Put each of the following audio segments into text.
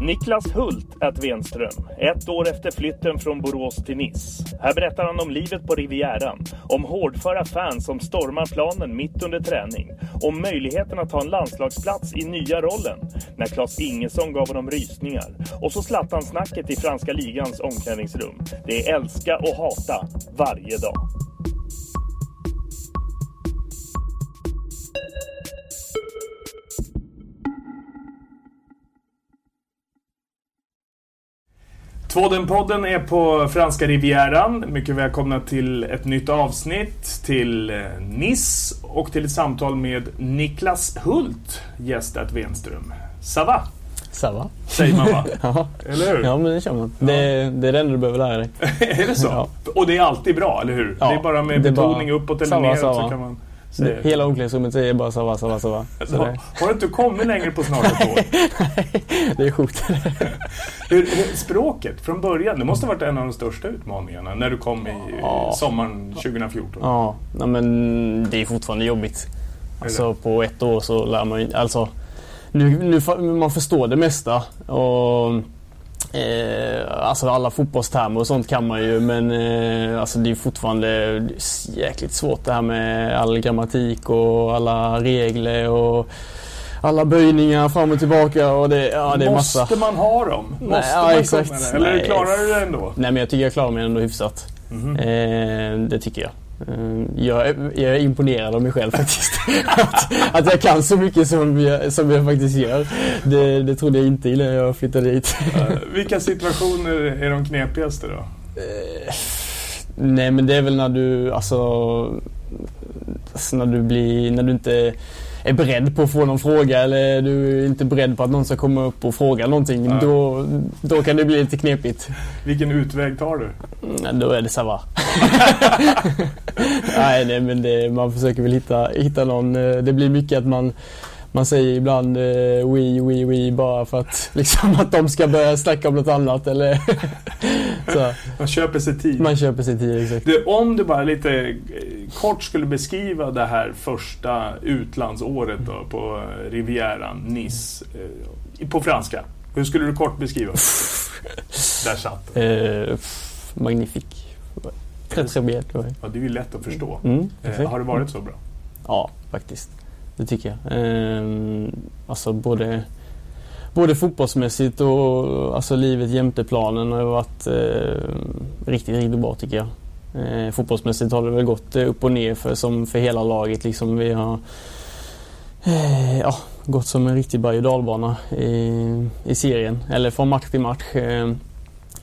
Niklas Hult at Venström, ett år efter flytten från Borås till Nice. Här berättar han om livet på Rivieran, om hårdföra fans som stormar planen mitt under träning, om möjligheten att ta en landslagsplats i nya rollen, när Claes Ingesson gav honom rysningar, och så Zlatan-snacket i franska ligans omklädningsrum. Det är älska och hata varje dag. Tvådenpodden är på franska rivieran. Mycket välkomna till ett nytt avsnitt, till eh, Nice och till ett samtal med Niklas Hult, gäst at Venström. Sava? Sava. Säger man va? ja. Eller hur? Ja, men det kör man. Ja. Det, det, är det enda du behöver lära dig. är det så? Ja. Och det är alltid bra, eller hur? Ja. Det är bara med betoning bara, uppåt eller neråt så kan man... Det, hela omklädningsrummet säger bara sava, sava, sava. Så det... Har du inte kommit längre på snart ett år? Nej, det är sjukt. Språket från början, det måste ha varit en av de största utmaningarna när du kom i ja. sommaren 2014. Ja, men det är fortfarande jobbigt. Alltså på ett år så lär man ju... Alltså, nu, nu, man förstår det mesta. Och Eh, alltså alla fotbollstermer och sånt kan man ju men eh, alltså det är fortfarande jäkligt svårt det här med all grammatik och alla regler och alla böjningar fram och tillbaka och det, ja, det är Måste massa. man ha dem? Måste Nej, ja, man exakt. komma där? Eller Nej. klarar du det ändå? Nej men jag tycker jag klarar mig ändå hyfsat. Mhm. Eh, det tycker jag. Eh, Jag är, jag är imponerad av mig själv faktiskt. att, att jag kan så mycket som jag, som jag faktiskt gör. Det, det trodde jag inte innan jag flyttade. Eh, Vilka situationer är de knepigaste då? Eh, Nej men det är väl när du, alltså, alltså när du blir, när du inte är beredd på att få någon fråga eller du är inte beredd på att någon ska komma upp och fråga någonting. Ja. Då, då kan det bli lite knepigt. Vilken utväg tar du? Mm, Då är det Sava. nej, nej men det, man försöker väl hitta, hitta någon. eh, Det blir mycket att man man säger ibland eh, we, we, we bara för att, liksom, att de ska börja snacka om något annat. Eller så. Man köper sig tid. Man köper sig tid exakt. Du, om du bara lite eh, kort skulle beskriva det här första utlandsåret då, på eh, Rivieran, Nice, eh, på franska. Hur skulle du kort beskriva? Där satt det. Eh, magnifik. Très très bien. det var det. Ja, det är ju lätt att förstå. Mm, har det varit så bra? Ja, faktiskt. Det tycker jag. Eh, alltså både, både fotbollsmässigt och alltså livet jämte planen har varit eh, riktigt, riktigt bra tycker jag. Eh, fotbollsmässigt har det väl gått eh, upp och ner för, som för hela laget. Liksom. Vi har eh, ja, gått som en riktig berg och dalbana i, i serien. Eller från match till match. Eh,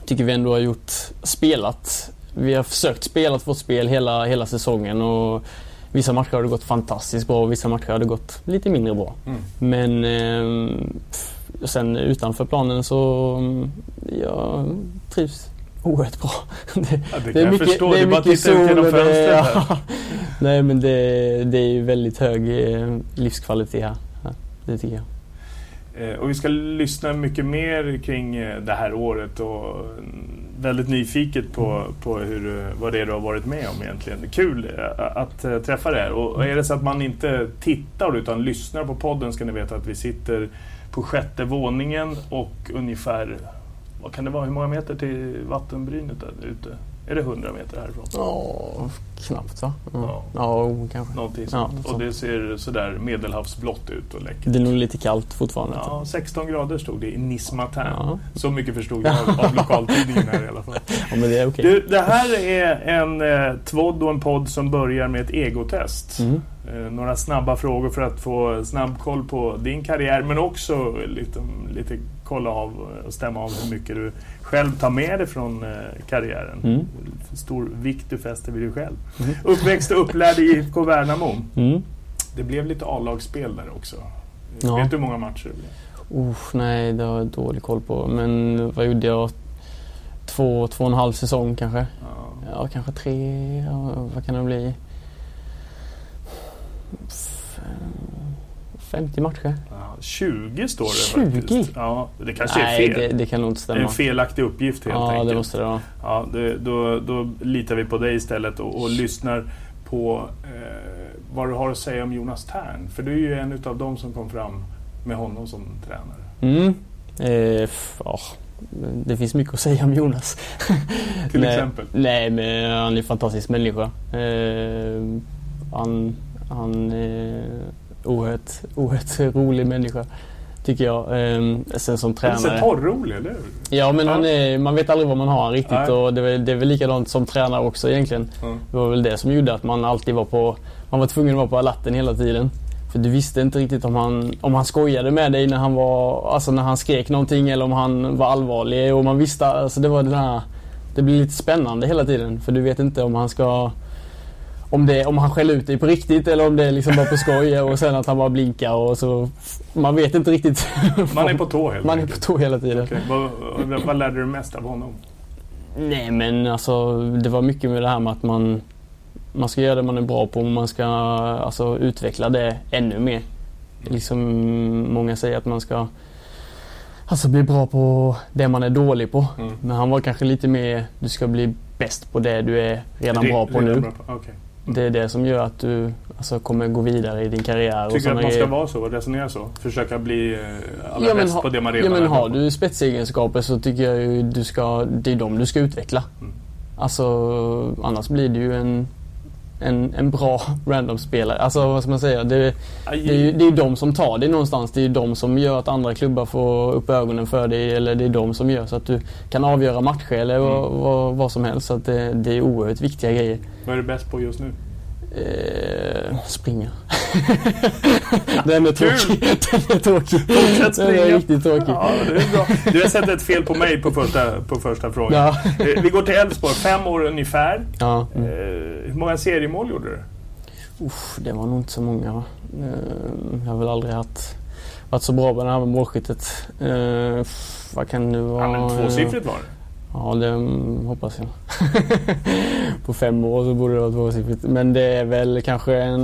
tycker vi ändå har gjort, spelat. Vi har försökt spela vårt spel hela, hela säsongen. och Vissa matcher har det gått fantastiskt bra och vissa matcher har det gått lite mindre bra. Mm. Men eh, sen utanför planen så mm, jag trivs oerhört bra. Det, Ja, det kan jag förstå. Det är bara titta ut genom och det- ja. Nej men det, det är väldigt hög eh, livskvalitet här. Det tycker jag. Eh, och vi ska lyssna mycket mer kring eh, det här året och väldigt nyfiket på, på hur, eh, vad det är du har varit med om egentligen. Kul att träffa dig här. Och är det så att man inte tittar utan lyssnar på podden ska ni veta att vi sitter på sjätte våningen och ungefär, vad kan det vara, hur många meter till vattenbrynet där ute? Är det 100 meter härifrån? Ja, knappt va? Ja. Ja, kanske. Någonting Ja, sånt. och sånt. det ser sådär medelhavsblått ut och läckert. Det är nog lite kallt fortfarande. Ja, 16 grader stod det i Nice Matin. Ja. Så mycket förstod jag av, av lokaltidningen här i alla fall. Ja, men det är okej. Du, det här är en eh, tvodd och en podd som börjar med ett egotest. Mm. Eh, några snabba frågor för att få snabb koll på din karriär men också lite, lite kolla av och stämma av hur mycket du själv tar med dig från eh, karriären. Mm. Stor vikt du fäster vid dig själv. Mm. Uppväxt och upplärd i IFK Värnamo. Mm. Det blev lite A-lagsspel där också. Ja. Vet du hur många matcher det blev? Uff, nej, det har jag dålig koll på. Men vad gjorde jag? Två, två och en halv säsong kanske. Ja. Ja, kanske tre. Ja, vad kan det bli? F- 50 matcher? Ja, 20 står det 20? faktiskt. Ja, det kanske nej, är fel. det, det kan nog inte stämma. en felaktig uppgift helt ja, enkelt. det måste det vara. Ja, det, då, då litar vi på dig istället och, och lyssnar på eh, vad du har att säga om Jonas Tern. För du är ju en utav dem som kom fram med honom som tränare. Mm. Eh, ja, det finns mycket att säga om Jonas. Till nej, exempel. Nej, men han är en fantastisk människa. Eh, han han är oerhört, oerhört rolig människa. Tycker jag. Eh, sen som Han är tränare. torrrolig, eller hur? Ja, men. Han är, man vet aldrig vad man har riktigt. Nej. Och det, är väl- det är väl likadant som tränare också egentligen. Ja. Det var väl det som gjorde att man alltid var på... Man var tvungen att vara på alerten hela tiden. För du visste inte riktigt om han, om han skojade med dig när han var... Alltså när han skrek någonting eller om han var allvarlig. Och man visste... Alltså det var det där... Det blir lite spännande hela tiden. För du vet inte om han ska... Om, det, om han skäller ut dig på riktigt eller om det är liksom bara på skoj och sen att han bara blinkar och så... Man vet inte riktigt. Man är på tå helt Man är på tå hela tiden. Okej, Vad, vad, lärde du mest av honom? Nej men alltså det var mycket med det här med att man Man ska göra det man är bra på men man ska alltså utveckla det ännu mer. Liksom många säger att man ska Alltså bli bra på det man är dålig på. Mm. Men han var kanske lite mer Du ska bli bäst på det du är redan Re- bra på redan nu. bra på- okej. Det är det som gör att du alltså, kommer gå vidare i din karriär. och Tycker du att man ska vara så resonera så? Försöka bli eh, allra Ja, men bäst ha- på det man Ja redan men är bra har du spetsegenskaper så tycker jag ju du ska, det är de du ska utveckla. Mm. Alltså annars blir du ju en, en, en bra random-spelare. Alltså vad ska man säga? Det, det, är ju, det är de som tar dig någonstans. Det är ju de som gör att andra klubbar får upp ögonen för dig. Eller det är de som gör så att du kan avgöra matcher eller vad, Mm. vad, vad som helst. Så att det, det är oerhört viktiga grejer. Vad är du bäst på just nu? Eh, springa. Den är tråkig. Den är tråkig. Fortsätt Den springa. är riktigt tråkig. Ja, det är bra. Du har sett ett fel på mig på första, på första frågan. Ja. Eh, Vi går till Elfsborg, fem år ungefär. Ja. Eh, Mm. Hur många seriemål gjorde du? Uff, det var nog inte så många va? Eh, Jag har väl aldrig haft, varit så bra på det här med målskyttet. Vad kan det vara? Ja, men tvåsiffrigt var det. Ja, det hoppas jag. på fem år så borde det vara tvåsiffrigt. Men det är väl kanske en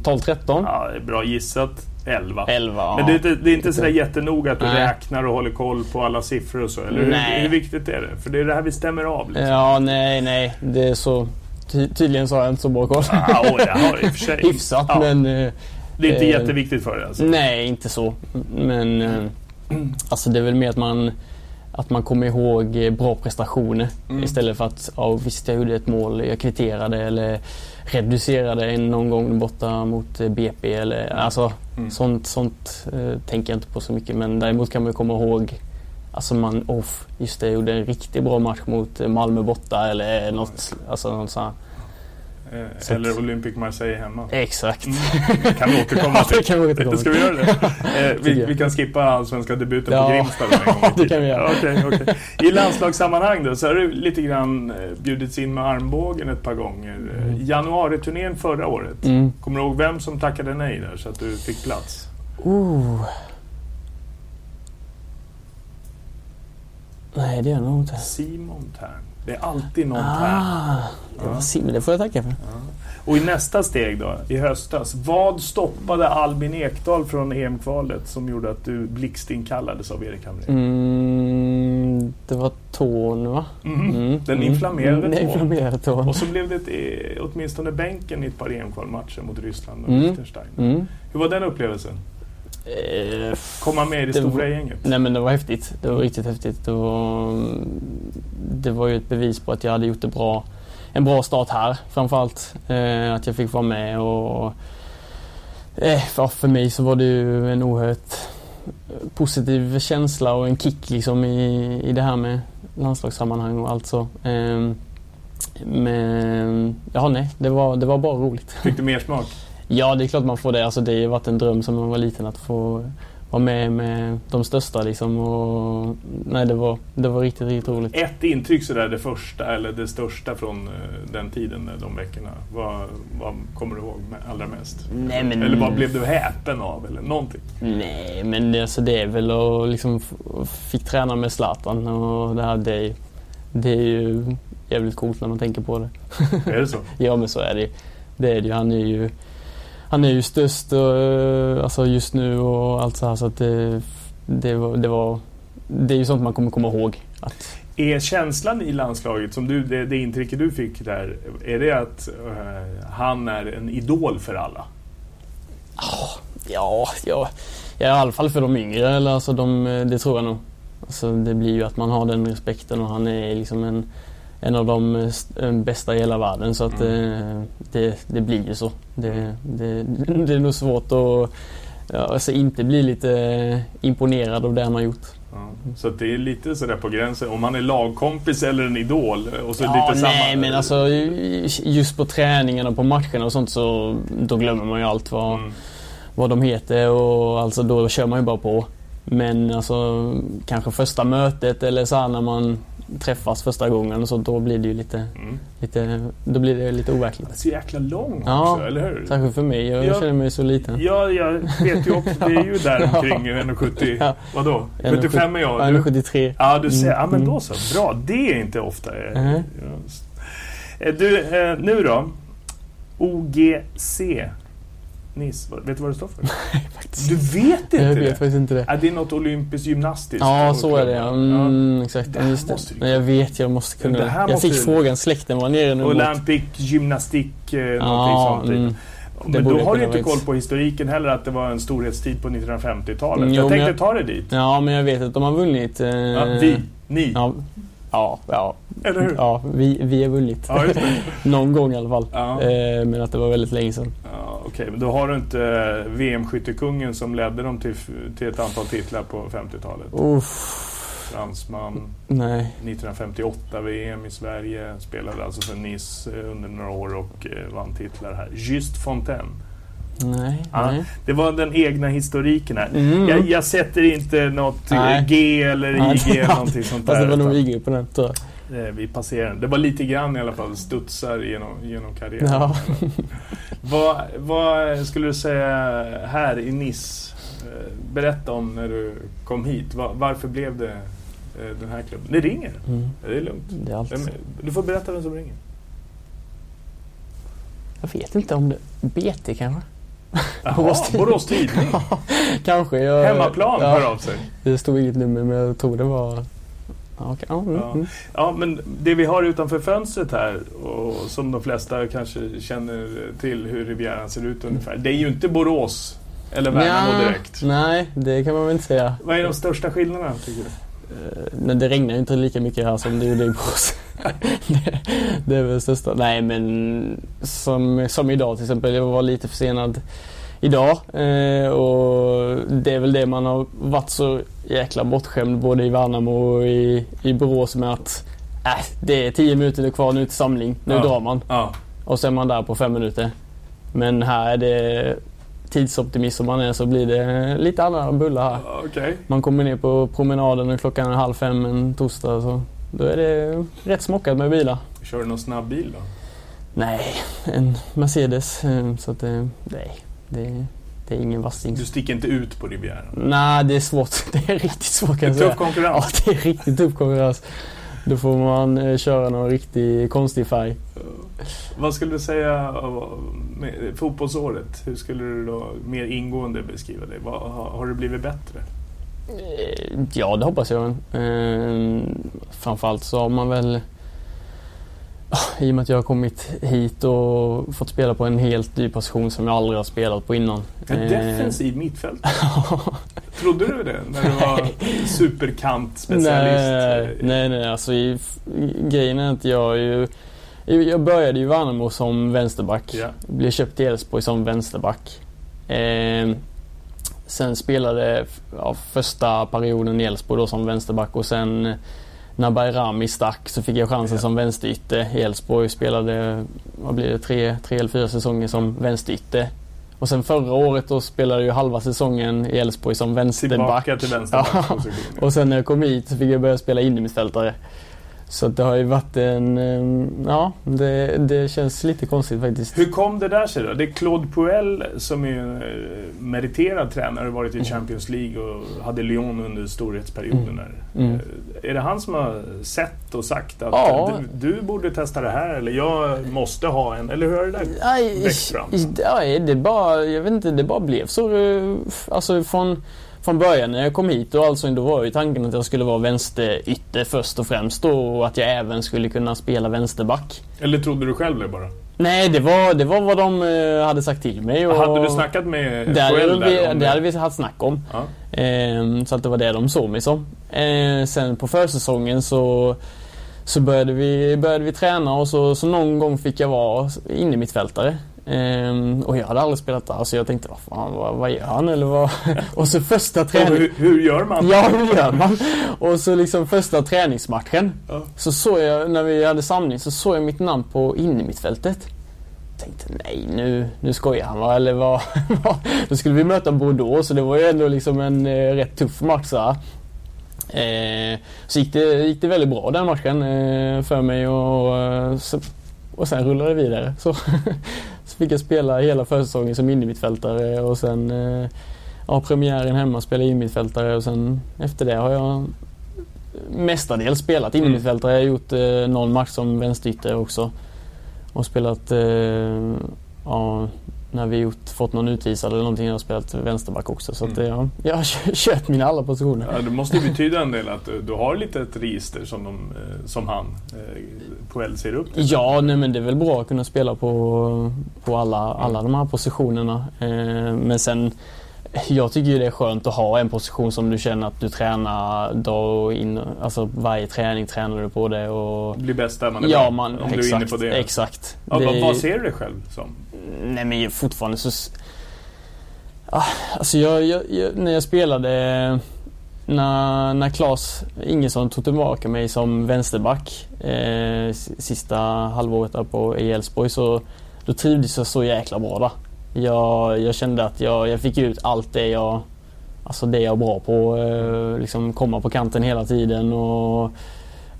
12-13? Ja, det är bra gissat. 11. 11 ja. Men det är inte, det är inte sådär jättenoga att du Nej. räknar och håller koll på alla siffror och så? Eller hur, hur viktigt är det? För det är det här vi stämmer av. Liksom. Ja, nej, nej. Det är så... Ty tydligen så har jag inte så bra koll. Ja, och det har i och för sig. Hyfsat, Ja, men... eh, Det är inte eh, jätteviktigt för dig alltså? Nej, inte så. Men eh, alltså det är väl mer att man, att man kommer ihåg eh, bra prestationer Mm. istället för att ja, visst jag gjorde ett mål, jag kvitterade eller reducerade en någon gång borta mot eh, BP. Eller, alltså, Mm. Sånt, sånt eh, tänker jag inte på så mycket men däremot kan man komma ihåg Alltså man, off, just det, jag gjorde en riktigt bra match mot eh, Malmö borta eller något, alltså något sånt. Så Eller Olympic Marseille hemma? Exakt. Mm. Kan vi återkomma Ja, till. det kan vi återkomma Ska vi göra det? Eh, vi, vi kan skippa allsvenska debuten Ja. på Grimsta en gång Det kan vi göra. Okej, okej. I landslagssammanhang då så har du lite grann eh, bjudits in med armbågen ett par gånger. Mm. Januariturnén förra året. Mm. Kommer du ihåg vem som tackade nej där så att du fick plats? Uh. Nej, det är jag nog inte. Simon Tern. Det är alltid någon. Ah, det var Sim, det får jag tacka för. Och i nästa steg då, i höstas. Vad stoppade Albin Ekdal från EM-kvalet som gjorde att du blixtinkallades av Erik Hamrén? Mm, det var tån va? Mm. Den inflammerade mm, inflammerade tån. Och så blev det ett, eh, åtminstone bänken i ett par EM-kvalmatcher mot Ryssland och Mm. Liechtenstein. Mm. Hur var den upplevelsen? Eh, Komma med i det, Det stora gänget? Nej men det var häftigt. Det var riktigt häftigt. Det var, det var ju ett bevis på att jag hade gjort det bra, en bra start här framförallt. Eh, att jag fick vara med och eh, för, för mig så var det ju en oerhört positiv känsla och en kick liksom i, i det här med landslagssammanhang och allt så. Eh, men ja, nej, det var, det var bara roligt. Fick du mer smak? Ja, det är klart man får det. Alltså, det har ju varit en dröm som man var liten att få vara med med de största. Liksom. Och, nej, det var, det var riktigt, riktigt roligt. Ett intryck sådär, det första eller det största från eh, den tiden, eh, de veckorna. Vad, vad kommer du ihåg allra mest? Nej, men- Eller vad blev du häpen av? Eller någonting? Nej, men det, alltså, det är väl att liksom fick träna med Zlatan och det här, det är, det är ju jävligt coolt när man tänker på det. Är det så? Ja, men så är det ju. Det är det ju. Han är ju, han är ju störst och, eh, alltså just nu och allt så här så att det, det, var, det var det är ju sånt man kommer komma ihåg. Att, Är känslan i landslaget, som du, det, det intrycket du fick där, är det att eh, han är en idol för alla? ja, ja, ja, i alla fall för de yngre. Eller, alltså, de, det tror jag nog. Alltså, det blir ju att man har den respekten och han är liksom en, en av de eh, eh, bästa i hela världen. Så att eh, det, det blir ju så. Det, det, det är nog svårt att ja, alltså, inte bli lite imponerad av det han har gjort. Ja. Så det är lite sådär på gränsen, om han är lagkompis eller en idol. Och så Ja, lite nej, samma... men alltså just på träningen och på matcherna och sånt så då glömmer man ju allt vad, Mm. vad de heter och alltså då kör man ju bara på. Men alltså kanske första mötet eller så här när man träffas första gången och så då blir det ju lite, Mm. lite då blir det lite overkligt. Han är så jäkla lång Ja, också, eller hur? Särskilt för mig, jag Ja. känner mig så liten. Ja, jag vet ju också. Det är ju där omkring 1,70. Ja. Vadå? 75 är jag. Du, 73. ja, du ser. Ja, men Mm. då så. Bra. Det är inte ofta. Eh, Du, eh, nu då. OGC. NIS. Vet du vad det står för? Faktiskt. Du vet inte Jag vet det? faktiskt inte det. Ja, det är något olympiskt gymnastiskt. Ja, så är det ja. Mm, exakt. Det här Just det. måste du Men jag vet, jag måste kunna Det det. här Jag måste fick du- frågan, släkten var nere nu. mot- Olympic gymnastik, eh, Ja, sånt. typ. mm. Det Men då har du inte koll på historiken heller, att det var en storhetstid på 1950-talet. Mm, jag tänkte jag- ta det dit. Ja, men jag vet att de har vunnit. Eh, Ja, vi, ni, Ja, ja, ja, eller hur? ja vi, vi har vunnit. Ja, det. Någon gång i alla fall. Ja. Eh, men att det var väldigt länge sedan. Ja, Okej, men då har du inte eh, VM-skyttekungen som ledde dem till, till ett antal titlar på 50-talet. Uff, Fransman, nej. 1958 VM i Sverige, spelade alltså för Nice eh, under några år och eh, vann titlar här. Just Fontaine. Nej, Ja, nej. Det var den egna historiken här. Mm. Jag, jag sätter inte något Nej. G eller Ja, IG eller någonting sånt Fast där. det var nog IG på den tror jag. Eh, vi passerar den. Det var lite grann i alla fall studsar genom, genom karriären. Ja. Vad, vad skulle du säga här i Nice? Eh, Berätta om när du kom hit. Va- Varför blev det eh, den här klubben? Det ringer. Mm. Det är lugnt. Det är allt. Vem- Du får berätta vem som ringer. Jag vet inte om det... BT kanske? Jaha, Borås Tidning. Borås Tidning. kanske. Jag, Hemmaplan ja, hör av sig. Det stod inget nummer men jag tror det var... Ja. Ja, mm, Ja. mm. Ja, men det vi har utanför fönstret här och som de flesta kanske känner till hur Rivieran ser ut ungefär. Det är ju inte Borås eller Värnamo Nja, direkt. Nej, det kan man väl inte säga. Vad är de största skillnaderna tycker du? Eh, Men det regnar ju inte lika mycket här som det gjorde i Borås. det, det är väl det största. Nej men som, som idag till exempel. Jag var lite försenad idag. Eh, och det är väl det man har varit så jäkla bortskämd både i Värnamo och i, i Borås med att äh, det är tio minuter kvar nu till samling. Nu Ja. drar man. Ja. Och så är man där på fem minuter. Men här är det tidsoptimist som man är så blir det lite andra bullar här. Okej. Man kommer ner på promenaden och klockan är halv fem en torsdag. Så då är det rätt smockat med bilar. Kör du någon snabb bil då? Nej, en Mercedes. eh, Så att nej, det, det är ingen vassing. Du sticker inte ut på Rivieran? Nej, det är svårt. Det är riktigt svårt Det kan är jag säga. tuff konkurrens. Ja, det är riktigt tuff konkurrens. Då får man eh, köra någon riktig konstig färg. Vad skulle du säga med fotbollsåret? Hur skulle du då mer ingående beskriva det? Har det blivit bättre? Eh, ja, det hoppas jag. Eh, framförallt så har man väl i och med att jag har kommit hit och fått spela på en helt ny position som jag aldrig har spelat på innan. En eh, defensiv mittfältare? Trodde du det när du var superkant-specialist? Nej, nej, nej. Alltså, i, grejen är att jag ju jag började i Värnamo som vänsterback. Yeah. Blev köpt till Elfsborg som vänsterback. Eh, sen spelade ja, första perioden i Elfsborg som vänsterback och sen när Bayrami stack så fick jag chansen som vänsterytter. Elfsborg spelade, vad blir det, tre, tre eller fyra säsonger som vänsterytter. Och sen förra året då spelade jag halva säsongen i Elfsborg som vänsterback. Tillbaka till vänsterback. Ja. och sen när jag kom hit så fick jag börja spela innermittfältare. Så det har ju varit en... Ja, det, det, känns lite konstigt faktiskt. Hur kom det där sig då? Det är Claude Puel som är en eh, meriterad tränare, varit i mm. Champions League och hade Lyon under storhetsperioden. Mm. Mm. Eh, är det han som har sett och sagt att ja. du, du, borde testa det här eller jag måste ha en? Eller hur har det där växt fram? Ja, det bara, jag vet inte, det bara blev så. Eh, alltså från från början när jag kom hit och alltså då var ju tanken att jag skulle vara vänsterytter först och främst då, och att jag även skulle kunna spela vänsterback. Eller trodde du själv det bara? Nej, det var, det var vad de uh, hade sagt till mig. Och hade du snackat med det hade, vi, där det hade vi haft snack om. Ja. Uh, så att det var det de såg mig som. Uh, sen på försäsongen så, så började, vi, började vi träna och så, så någon gång fick jag vara inne mittfältare. Ehm, och jag hade aldrig spelat där så jag tänkte vad fan, vad, vad gör han eller vad? och så första träningen... Hur, hur, gör man? Ja, hur gör man? och så liksom första träningsmatchen. Ja. Så såg jag, när vi hade samling, så såg jag mitt namn på innermittfältet. Tänkte nej nu, nu skojar han va? Eller vad? Då skulle vi möta Bordeaux så det var ju ändå liksom en eh, rätt tuff match så eh, så gick det, gick det väldigt bra den matchen eh, för mig och, eh, så, och sen rullade det vidare. Så fick jag spela hela försäsongen som innermittfältare och sen eh, ja, premiären hemma spela innermittfältare och sen efter det har jag mestadels spelat innermittfältare. Jag har gjort eh, någon match som vänsterytter också. Och spelat, eh, ja, när vi gjort, fått någon utvisad eller någonting, jag har spelat vänsterback också. Så att, mm. ja, jag har kört mina alla positioner. Ja, det måste ju betyda en del att du, du har lite ett register som, de, eh, som han, eh, Puel, ser upp till. Ja, nej, men det är väl bra att kunna spela på, på alla, alla mm. de här positionerna. Eh, men sen jag tycker ju det är skönt att ha en position som du känner att du tränar dag in, alltså varje träning tränar du på det och... Bli bäst där man är ja, man, om exakt, du är inne på det. Exakt. Ja, det... vad, ser du dig själv som? Nej men fortfarande så... Ah, alltså jag, jag, jag, när jag spelade... När, när Claes Ingesson tog tillbaka mig som vänsterback eh, sista halvåret där på i Elfsborg så då trivdes jag så jäkla bra där. Jag, jag kände att jag, jag fick ut allt det jag, alltså det jag är bra på. Eh, liksom komma på kanten hela tiden och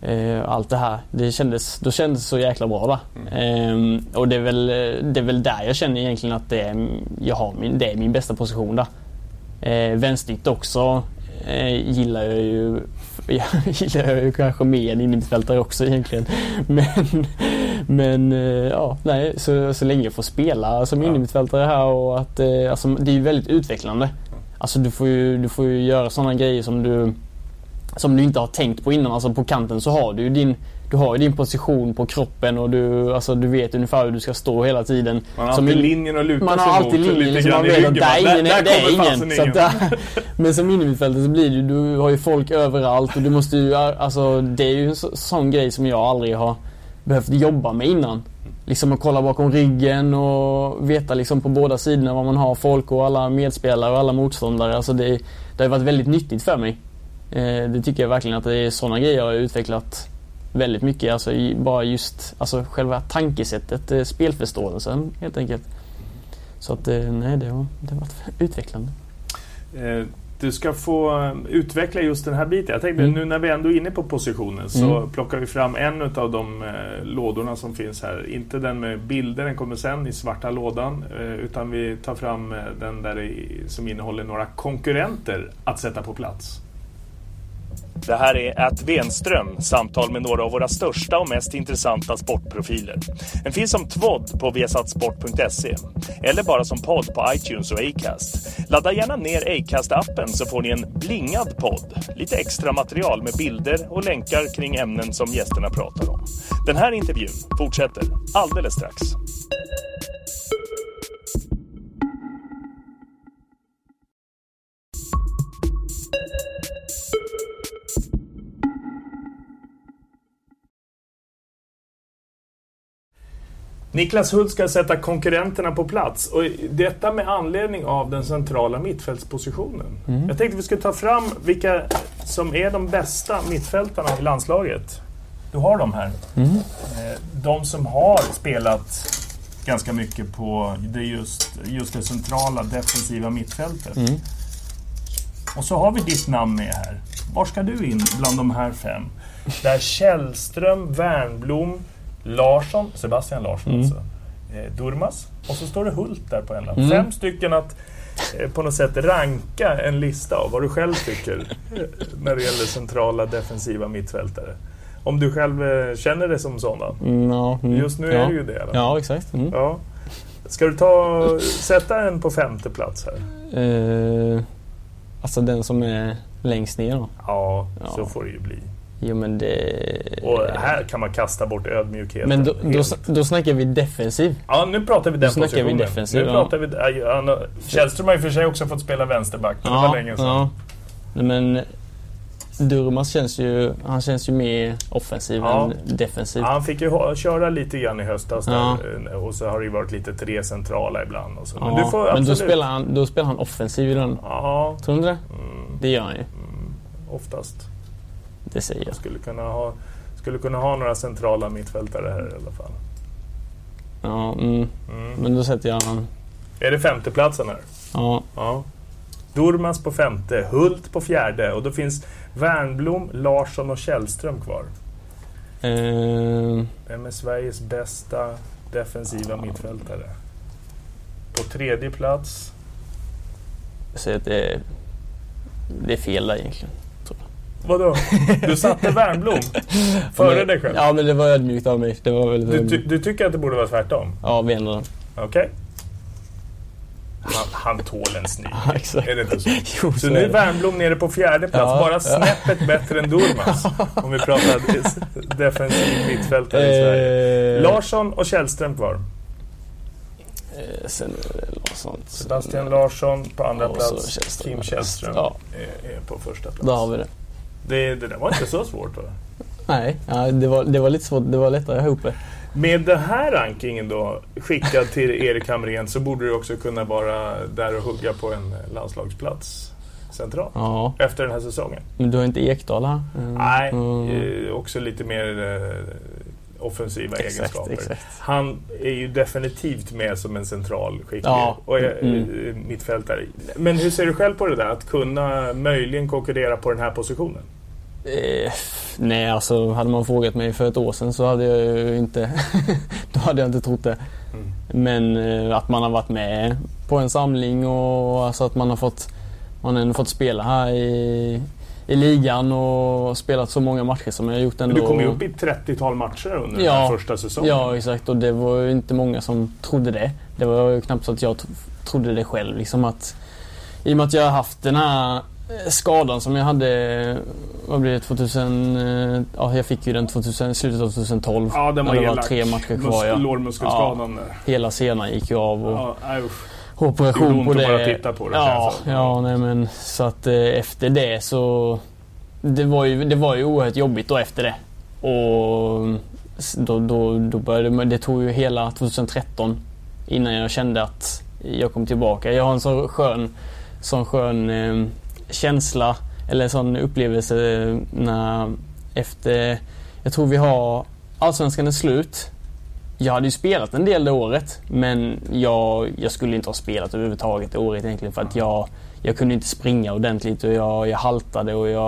eh, allt det här. Det kändes, då kändes det så jäkla bra där. Mm. Eh, och det är, väl, det är väl där jag känner egentligen att det är, jag har min, det är min bästa position där. Eh, vänsternitt också eh, gillar jag ju jag gillar jag ju kanske mer än innermittfältare också egentligen. Men, men eh, ja, nej, så, så länge jag får spela som ja. innermittfältare här och att eh, alltså, det är ju väldigt utvecklande. Alltså du får ju, du får ju göra sådana grejer som du som du inte har tänkt på innan. Alltså på kanten så har du ju din, du har din position på kroppen och du, alltså du vet ungefär hur du ska stå hela tiden. Man har alltid linjen att luta man sig mot. Man har alltid linjen lite man vet att där, ingen, där, där det är ingen. ingen. Så där, men som innermittfältare så blir det du har ju folk överallt och du måste ju, alltså det är ju en sån grej som jag aldrig har behövt jobba med innan. Liksom att kolla bakom ryggen och veta liksom på båda sidorna vad man har folk och alla medspelare och alla motståndare. Alltså det, det har varit väldigt nyttigt för mig. Eh, det tycker jag verkligen att det är sådana grejer jag har utvecklat väldigt mycket. Alltså bara just alltså själva tankesättet, eh, spelförståelsen helt enkelt. Så att eh, nej, det har, det har varit utvecklande. Eh, du ska få utveckla just den här biten. Jag tänkte mm. nu när vi ändå är inne på positionen så mm. plockar vi fram en av de lådorna som finns här. Inte den med bilder, den kommer sen i svarta lådan. utan vi tar fram den där som innehåller några konkurrenter att sätta på plats. Det här är att Wenström, samtal med några av våra största och mest intressanta sportprofiler. Den finns som tvodd på vsatsport.se eller bara som podd på iTunes och Acast. Ladda gärna ner Acast-appen så får ni en blingad podd. Lite extra material med bilder och länkar kring ämnen som gästerna pratar om. Den här intervjun fortsätter alldeles strax. Niklas Hult ska sätta konkurrenterna på plats. Och detta med anledning av den centrala mittfältspositionen. Mm. Jag tänkte vi skulle ta fram vilka som är de bästa mittfältarna i landslaget. Du har dem här. Mm. Eh, de som har spelat ganska mycket på det just, just det centrala defensiva mittfältet. Mm. Och så har vi ditt namn med här. Var ska du in bland de här fem? Där Källström, Wernblom, Larsson, Sebastian Larsson mm. alltså. Eh, Durmas. Och så står det Hult där på en lapp. Mm. Fem stycken att eh, på något sätt ranka en lista av vad du själv tycker när det gäller centrala defensiva mittfältare. Om du själv eh, känner det som sådan. Mm, ja, mm, Just nu ja. är det ju det. Ja, exakt. Mm. Ja. Ska du ta, sätta en på femte plats här? Eh, alltså den som är längst ner då? Ja, ja. så får det ju bli. Jo men det... Och här kan man kasta bort ödmjukheten. Men då, då, då snackar vi defensiv. Ja, nu pratar vi den då positionen. Vi defensiv, nu pratar vi... Ja, Källström har ju för sig också fått spela vänsterback, men ja, det var länge sedan. Ja. Men Durmas känns ju, han känns ju mer offensiv ja. än defensiv. Ja, han fick ju köra lite grann i höstas ja. där, och så har det ju varit lite tre centrala ibland. Och så. Men, du får men då, spelar han, då spelar han offensiv i den. Ja. Tror du det? Mm. Det gör han ju. Mm. Oftast. Det säger jag. Skulle kunna ha, skulle kunna ha några centrala mittfältare här i alla fall. Ja, mm. Mm. men då sätter jag. Är det femteplatsen här? Ja. ja. Durmaz på femte, Hult på fjärde och då finns Wernblom, Larsson och Källström kvar. Uh... Vem är Sveriges bästa defensiva mittfältare? På tredje plats? Jag säger att det är, det är fel där egentligen. Vadå? Du satte Wernblom före dig själv? Ja, men det var ödmjukt av mig. Det var väldigt du, ty du tycker att det borde vara tvärtom? Ja, Veneren. Okej. Okay. Han, han tål en snyg. Ja, exakt. Är det inte så? jo, så, så nu är Wernbloom nere på fjärde plats, ja, bara snäppet ja. bättre än Durmaz. om vi pratar defensiv mittfältare i Sverige. Eh. Larsson och Källström kvar. Eh, sen Larsson. Sebastian Larsson på andra plats. Källström. Kim Källström ja. är, på första plats. Då har vi det. Det, det där var inte så svårt va? Nej, ja, det, var, det var lite svårt. Det var lättare ihop det. Med den här rankingen då, skickad till Erik Hamrén, så borde du också kunna vara där och hugga på en landslagsplats centralt. Ja. Efter den här säsongen. Men du har inte Ekdal här? Mm. Nej, mm. också lite mer eh, offensiva exakt, egenskaper. Exakt. Han är ju definitivt med som en central skicklig ja. och är, mm. mittfältare. Men hur ser du själv på det där? Att kunna möjligen konkurrera på den här positionen? Eh, nej, alltså hade man frågat mig för ett år sedan så hade jag ju inte... då hade jag inte trott det. Mm. Men eh, att man har varit med på en samling och alltså att man har fått, man har fått spela här i, i ligan och spelat så många matcher som jag har gjort ändå. Men du kom ju upp i 30-tal matcher under ja, den första säsongen. Ja, exakt. Och det var ju inte många som trodde det. Det var ju knappt så att jag trodde det själv. Liksom att, I och med att jag har haft den här Eh, skadan som jag hade, vad blir det, 2000... Eh, ja, jag fick ju den 2000, slutet av 2012. Ja, den var Det var tre matcher kvar. Ja. Lårmuskelskadan. Ja, hela senan gick ju av. Och ja, operation på det. Det bara titta på det. Ja, ja nej, men så att eh, efter det så... Det var, ju, det var ju oerhört jobbigt då efter det. Och då, då, då började det tog ju hela 2013 innan jag kände att jag kom tillbaka. Jag har en så skön, sån skön eh, känsla eller sån upplevelse när efter, jag tror vi har, Allsvenskan är slut. Jag hade ju spelat en del det året men jag, jag skulle inte ha spelat överhuvudtaget det året egentligen för att jag, jag kunde inte springa ordentligt och jag, jag haltade och jag,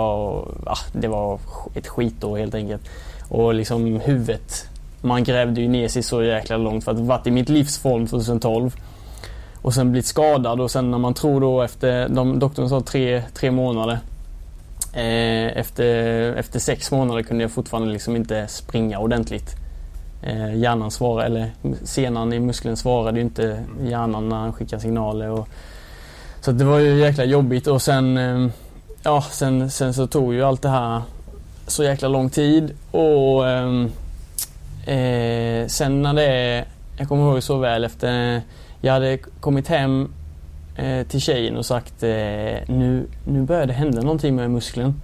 ah, det var ett skitår helt enkelt. Och liksom huvudet, man grävde ju ner sig så jäkla långt för att varit i mitt livsform 2012 och sen blivit skadad och sen när man tror då efter, de, doktorn sa tre, tre månader. Eh, efter, efter sex månader kunde jag fortfarande liksom inte springa ordentligt. Eh, hjärnan svarade, eller senan i muskeln svarade ju inte hjärnan när han skickade signaler. Och, så det var ju jäkla jobbigt och sen, eh, ja, sen, sen så tog ju allt det här så jäkla lång tid och ehm, eh, sen när det, jag kommer ihåg så väl efter, jag hade kommit hem eh, till tjejen och sagt eh, nu, nu börjar det hända någonting med muskeln.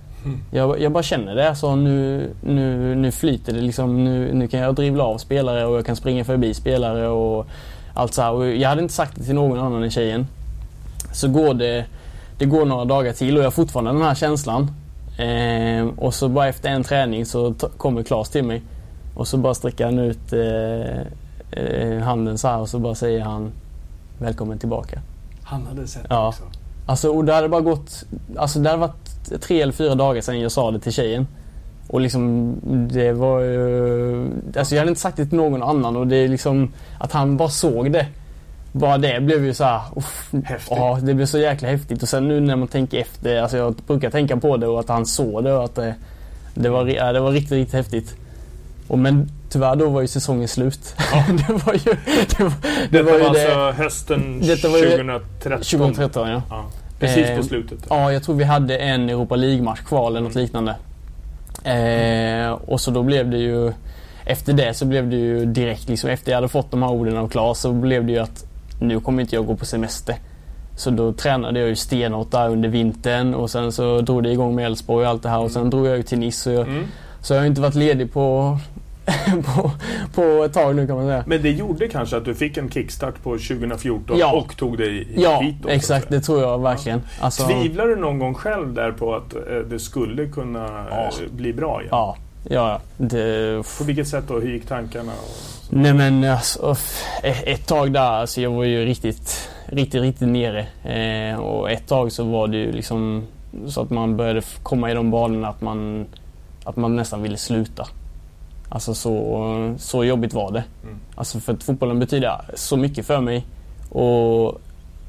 Jag, jag, bara känner det. Alltså, nu, nu, nu flyter det. Liksom, nu, nu kan jag drivla av spelare och jag kan springa förbi spelare. och allt så här. Och jag hade inte sagt det till någon annan än tjejen. Så går det, det går några dagar till och jag har fortfarande den här känslan. Eh, och så bara efter en träning så kommer Klas till mig. Och så bara sträcker han ut eh, eh, handen så här och så bara säger han Välkommen tillbaka. Han hade sett ja. det också? Alltså, och det hade bara gått... Alltså det hade varit tre eller fyra dagar sedan jag sa det till tjejen. Och liksom det var ju... Alltså jag hade inte sagt det till någon annan och det är liksom att han bara såg det. Bara det blev ju så här, Häftigt. Ja, det blev så jäkla häftigt. Och sen nu när man tänker efter, alltså jag brukar tänka på det och att han såg det och att det, det var, ja, det var riktigt, riktigt häftigt. Och men tyvärr då var ju säsongen slut. Ja. det var ju... Det var, det var, var alltså det, hösten detta var 2013? 2013 ja. ja. Precis på eh, slutet? Ja, jag tror vi hade en Europa League-match kvar eller något liknande. Eh, och så då blev det ju... Efter det så blev det ju direkt liksom efter jag hade fått de här orden av Klas så blev det ju att nu kommer inte jag gå på semester. Så då tränade jag ju stenhårt där under vintern och sen så drog det igång med Elfsborg och allt det här och sen drog jag ju till Nice. Jag, mm. så jag har inte varit ledig på på, på ett tag nu kan man säga. Men det gjorde kanske att du fick en kickstart på 2014 ja. och tog dig ja, hit Ja, exakt. Det tror jag verkligen. Ja. Alltså... Tvivlar du någon gång själv där på att eh, det skulle kunna ja. Eh, bli bra igen? Ja. Ja, det... På vilket sätt då? Hur gick tankarna? Nej men alltså, ett tag där, alltså jag var ju riktigt, riktigt, riktigt nere. Eh, och ett tag så var det ju liksom så att man började komma i de banorna att man, att man nästan ville sluta. Alltså så, så jobbigt var det. Mm. Alltså för att fotbollen betyder så mycket för mig. Och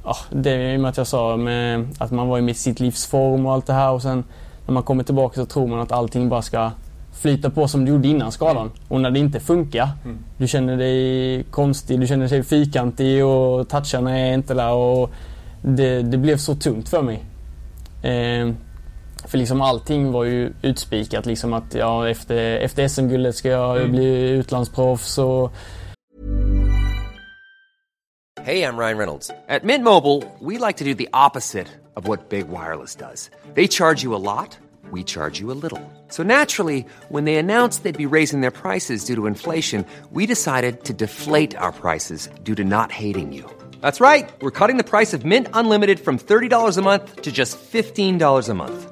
ja, det och med att jag sa med att man var i sitt livs form och allt det här och sen när man kommer tillbaka så tror man att allting bara ska flyta på som det gjorde innan skadan. Och när det inte funkar, mm. du känner dig konstig, du känner dig fyrkantig och toucharna är inte där och det, det blev så tungt för mig. Eh, för liksom allting var ju utspikat liksom att ja, efter, efter SM-guldet ska jag mm. bli utlandsproffs och... Hej, jag Ryan Reynolds. At Mint Mobile, we like to do the opposite of what Big Wireless does. They charge you a lot, we charge you a little. So naturally, when they announced they'd be raising their prices due to inflation, we decided to deflate our prices due to not hating you. That's right. We're cutting the price of Mint Unlimited from $30 a month to just $15 a month.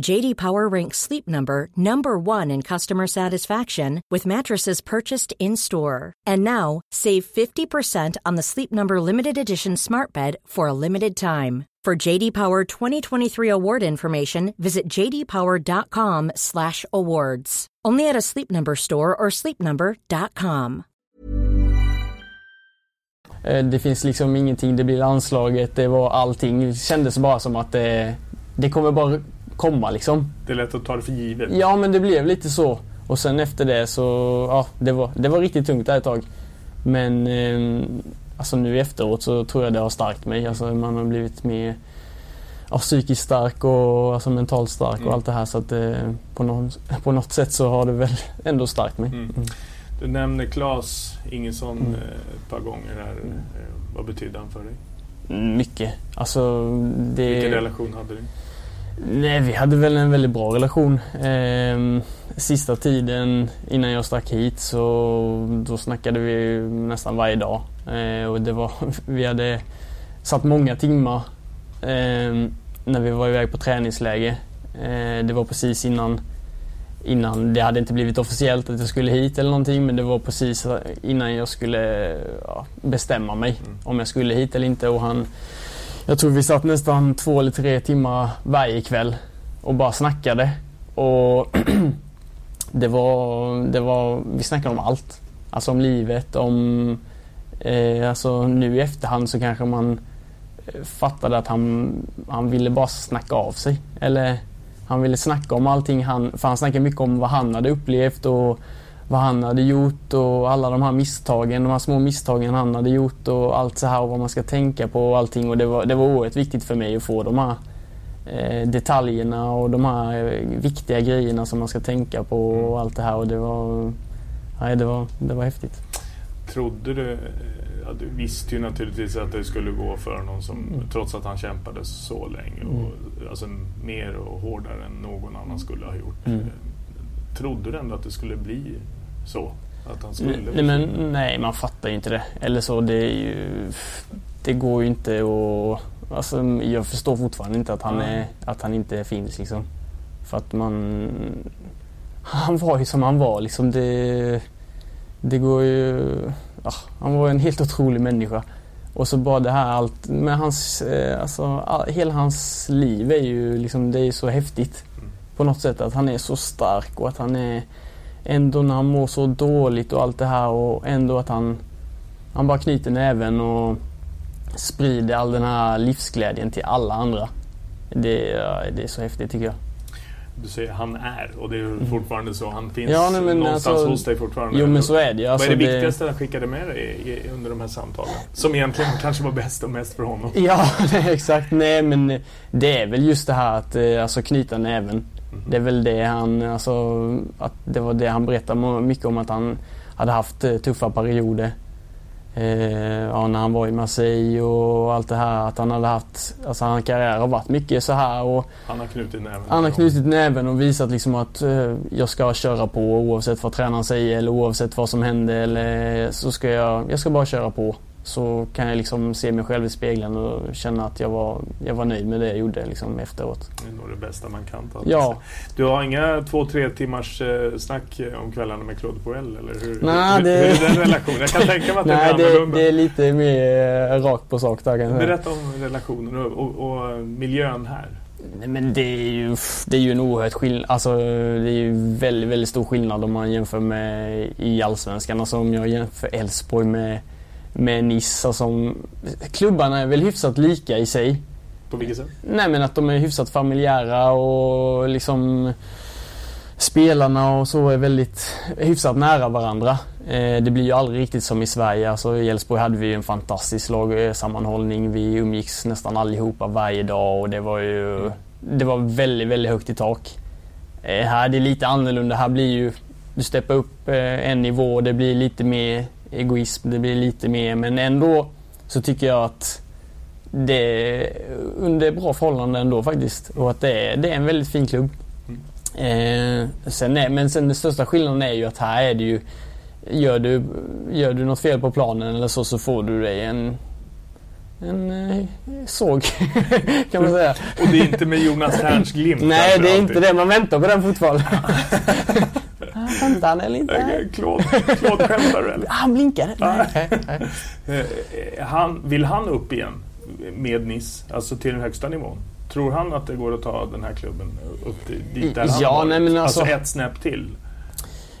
JD Power ranks Sleep Number number 1 in customer satisfaction with mattresses purchased in-store. And now, save 50% on the Sleep Number limited edition Smart Bed for a limited time. For JD Power 2023 award information, visit jdpower.com/awards. Only at a Sleep Number store or sleepnumber.com. Eh, det finns liksom ingenting, det blir landslaget, det var allting. Det kändes bara som att det, det kommer bara komma liksom. Det är lätt att ta det för givet. Ja, men det blev lite så. Och sen efter det så, ja, det var, det var riktigt tungt där ett tag. Men eh, alltså nu efteråt så tror jag det har stärkt mig. Alltså man har blivit mer ja, psykiskt stark och alltså, mentalt stark Mm. och allt det här. Så att eh, på, någon, på något sätt så har det väl ändå stärkt mig. Mm. Mm. Du nämner Claes Ingesson Mm. eh, ett par gånger här. Mm. Eh, Vad betydde han för dig? Mycket. Alltså, det... Vilken relation hade ni? Nej, vi hade väl en väldigt bra relation. Ehm, sista tiden innan jag stack hit så då snackade vi nästan varje dag. Ehm, och det var, vi hade satt många timmar ehm, när vi var iväg på träningsläger. Ehm, det var precis innan, innan det hade inte blivit officiellt att jag skulle hit eller någonting men det var precis innan jag skulle ja, bestämma mig Mm. om jag skulle hit eller inte. Och han, jag tror vi satt nästan två eller tre timmar varje kväll och bara snackade. Och det var, det var, vi snackade om allt. Alltså om livet, om... Eh, alltså nu i efterhand så kanske man eh, fattade att han, han ville bara snacka av sig. Eller han ville snacka om allting. Han, för han snackade mycket om vad han hade upplevt och vad han hade gjort och alla de här misstagen, de här små misstagen han hade gjort och allt så här och vad man ska tänka på och allting. Och det var, det var oerhört viktigt för mig att få de här eh, detaljerna och de här eh, viktiga grejerna som man ska tänka på och allt det här. Och det var, nej, det var, det var häftigt. Trodde du, eh, ja, du visste ju naturligtvis att det skulle gå för någon som, Mm. trots att han kämpade så länge, och, alltså mer och hårdare än någon annan skulle ha gjort. Mm. Eh, Trodde du ändå att det skulle bli så? Att han skulle Nej, men, nej, man fattar ju inte det. Eller så, det är ju... Det går ju inte att... Alltså, jag förstår fortfarande inte att han, är, att han inte finns liksom. För att man... Han var ju som han var liksom. Det, det går ju... Ja, han var en helt otrolig människa. Och så bara det här allt med hans... eh, Alltså, all, hela hans liv är ju liksom... Det är så häftigt. Mm. På något sätt att han är så stark och att han är ändå när han mår så dåligt och allt det här och ändå att han, han bara knyter näven och sprider all den här livsglädjen till alla andra. Det, är- det är så häftigt tycker jag. Du säger han är och det är ju fortfarande så. Han finns Ja, nej, någonstans alltså- hos dig fortfarande. Jo men så är det. Alltså, Vad är det det- viktigaste han skickade med dig under de här samtalen? Som egentligen kanske var bäst och mest för honom. Ja, nej, exakt. Nej men det är väl just det här att eh, alltså, knyta näven. Det är väl det han, alltså, att det var det han berättade mycket om att han hade haft eh, tuffa perioder. Eh, ja, när han var i Marseille och allt det här. Att han hade haft, alltså hans karriär har varit mycket så här och Han har knutit näven. han har knutit näven och visat liksom att eh, jag ska köra på oavsett vad tränaren säger eller oavsett vad som händer eller så ska jag, jag ska bara köra på. Så kan jag liksom se mig själv i spegeln och känna att jag var, jag var nöjd med det jag gjorde liksom efteråt. Det är nog det bästa man kan ta Ja. Du har inga två, tre timmars eh, snack eh, om kvällarna med Claude Puel eller hur, Nej, hur, det- hur är den relationen? Jag kan tänka mig att Nej, den är det, annorlunda. det är lite mer eh, rakt på sak där kan jag säga. Berätta om relationen och, och, och miljön här. Nej, men det är ju, det är ju en oerhört skillnad. Alltså, det är ju väldigt, väldigt stor skillnad om man jämför med i Allsvenskan. Alltså om jag jämför Elfsborg med, med Nice. Alltså, klubbarna är väl hyfsat lika i sig. På vilket sätt? Nej men att de är hyfsat familjära och liksom spelarna och så är väldigt hyfsat nära varandra. Eh, det blir ju aldrig riktigt som i Sverige. Alltså, I Elfsborg hade vi en fantastisk lagsammanhållning. Vi umgicks nästan allihopa varje dag och det var ju det var väldigt, väldigt högt i tak. Eh, här är det lite annorlunda. Här blir ju du steppar upp eh, en nivå och det blir lite mer egoism. Det blir lite mer men ändå så tycker jag att det är under bra förhållanden ändå faktiskt. Och att det är, det är en väldigt fin klubb. Eh, sen är, men sen den största skillnaden är ju att här är det ju Gör du, gör du något fel på planen eller så så får du dig en en eh, såg kan man säga. Och det är inte med Jonas Terns glimt Nej det är inte det. Man väntar på den fortfarande. Skämtar han eller inte? Eh, Claude, Claude skämtar du eller? Han blinkade. Nej. nej. Eh, han, vill han upp igen med Nice, alltså till den högsta nivån? Tror han att det går att ta den här klubben upp till, dit där han Ja, har varit? nej, men alltså- alltså ett snäpp till?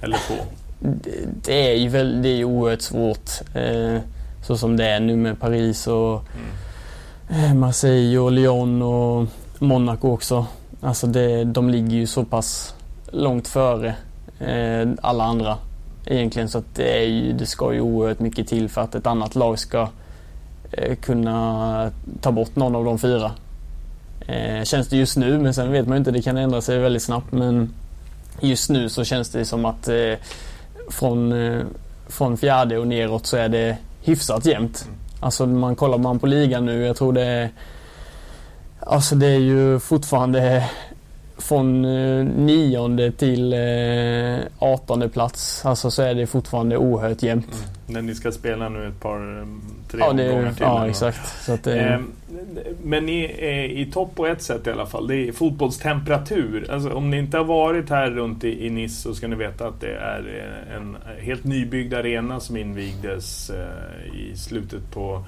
Eller två? Det, det är ju väl, det är ju oerhört svårt. Eh, så som det är nu med Paris och eh, Marseille och Lyon och Monaco också. Alltså det, de ligger ju så pass långt före eh, alla andra egentligen så det, ju, det ska ju oerhört mycket till för att ett annat lag ska eh, kunna ta bort någon av de fyra. Eh, känns det just nu, men sen vet man ju inte, det kan ändra sig väldigt snabbt. Men just nu så känns det som att eh, från, eh, från fjärde och neråt så är det hyfsat jämnt. Alltså man kollar man på ligan nu, jag tror det är Alltså det är ju fortfarande från eh, nionde till eh, artonde plats. Alltså så är det fortfarande oerhört jämnt. Mm. När ni ska spela nu ett par, eh, tre ja, det, omgångar till. Ja, exakt. Att, eh, men ni är i topp på ett sätt i alla fall. Det är fotbollstemperatur. Alltså, om ni inte har varit här runt i, i Nice så ska ni veta att det är en helt nybyggd arena som invigdes eh, i slutet på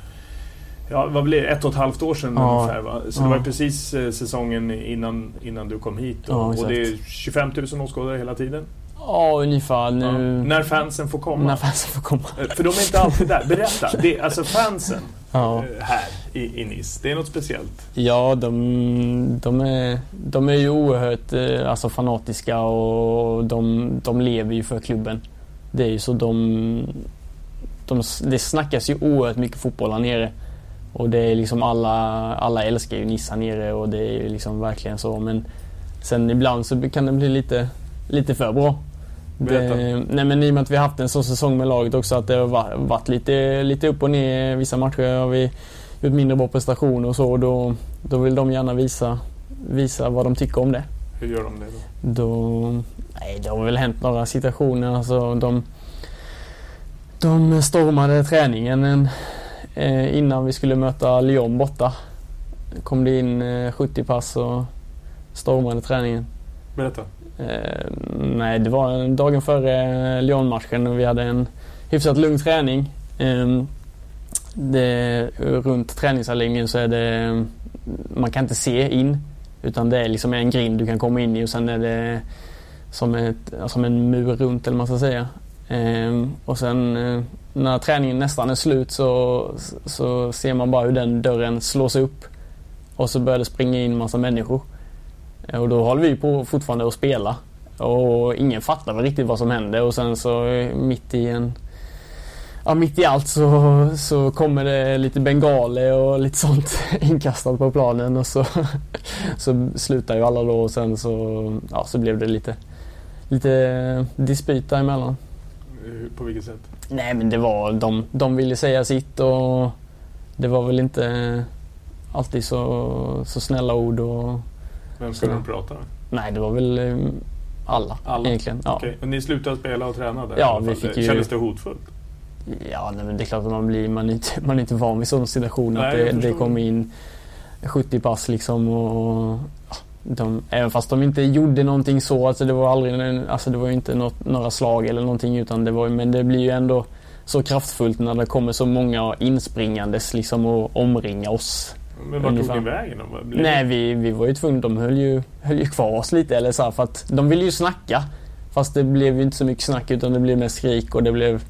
Ja, vad blir det? Ett och ett halvt år sedan ja. ungefär va? Så ja. det var precis eh, säsongen innan, innan du kom hit. Och, ja, och det är 25 000 åskådare hela tiden? Ja, ungefär. Nu... När fansen får komma? När fansen får komma. Eh, för de är inte alltid där. Berätta. Det, alltså fansen. Eh, här i, i Nice, det är något speciellt? Ja, de, de, är, de är ju oerhört alltså, fanatiska och de, de lever ju för klubben. Det är ju så de, de... Det snackas ju oerhört mycket fotboll här nere. Och det är liksom alla, alla älskar ju Nissa nere och det är ju liksom verkligen så. Men sen ibland så kan det bli lite, lite för bra. Det, nej men i och med att vi har haft en sån säsong med laget också att det har varit lite, lite upp och ner. Vissa matcher har vi gjort mindre bra prestationer och så. Då, då vill de gärna visa, visa vad de tycker om det. Hur gör de det då? då nej, det har väl hänt några situationer. Alltså, de, de stormade träningen en, eh, innan vi skulle möta Lyon borta. kom det in eh, 70 pass och stormade träningen. Berätta. Eh, nej, det var dagen före Lyon-matchen och vi hade en hyfsat lugn träning. Eh, det, runt träningsanläggningen så är det, man kan inte se in. Utan det är liksom en grind du kan komma in i och sen är det som, ett, som en mur runt eller vad man ska säga. Eh, och sen eh, när träningen nästan är slut så, så ser man bara hur den dörren slås upp. Och så börjar det springa in massa människor. Eh, och då håller vi på fortfarande att spela. Och ingen fattar väl riktigt vad som händer och sen så eh, mitt i en Ja, mitt i allt så, så kommer det lite bengaler och lite sånt inkastat på planen och så, så slutar ju alla då och sen så, ja, så blev det lite, lite eh, dispyt däremellan. På vilket sätt? Nej men det var, de, de ville säga sitt och det var väl inte alltid så, så snälla ord. Och, Vem skulle de prata med? Nej det var väl eh, alla, alla? egentligen. Ja. Okay. Men ni slutade spela och träna där? Ja, vi fick ju... Kändes det hotfullt? Ja, nej, men det är klart att man blir man är inte, man är inte van vid sån situation. Nej, att det, det kommer in 70 pass liksom och de, även fast de inte gjorde någonting så, alltså det var aldrig, alltså det var inte något, några slag eller någonting utan det var, men det blir ju ändå så kraftfullt när det kommer så många inspringandes liksom och omringa oss. Men vart tog ni vägen? Nej, vi, vi var ju tvungna, de höll ju, höll ju kvar oss lite eller så här, för att de ville ju snacka. Fast det blev ju inte så mycket snack utan det blev mest skrik och det blev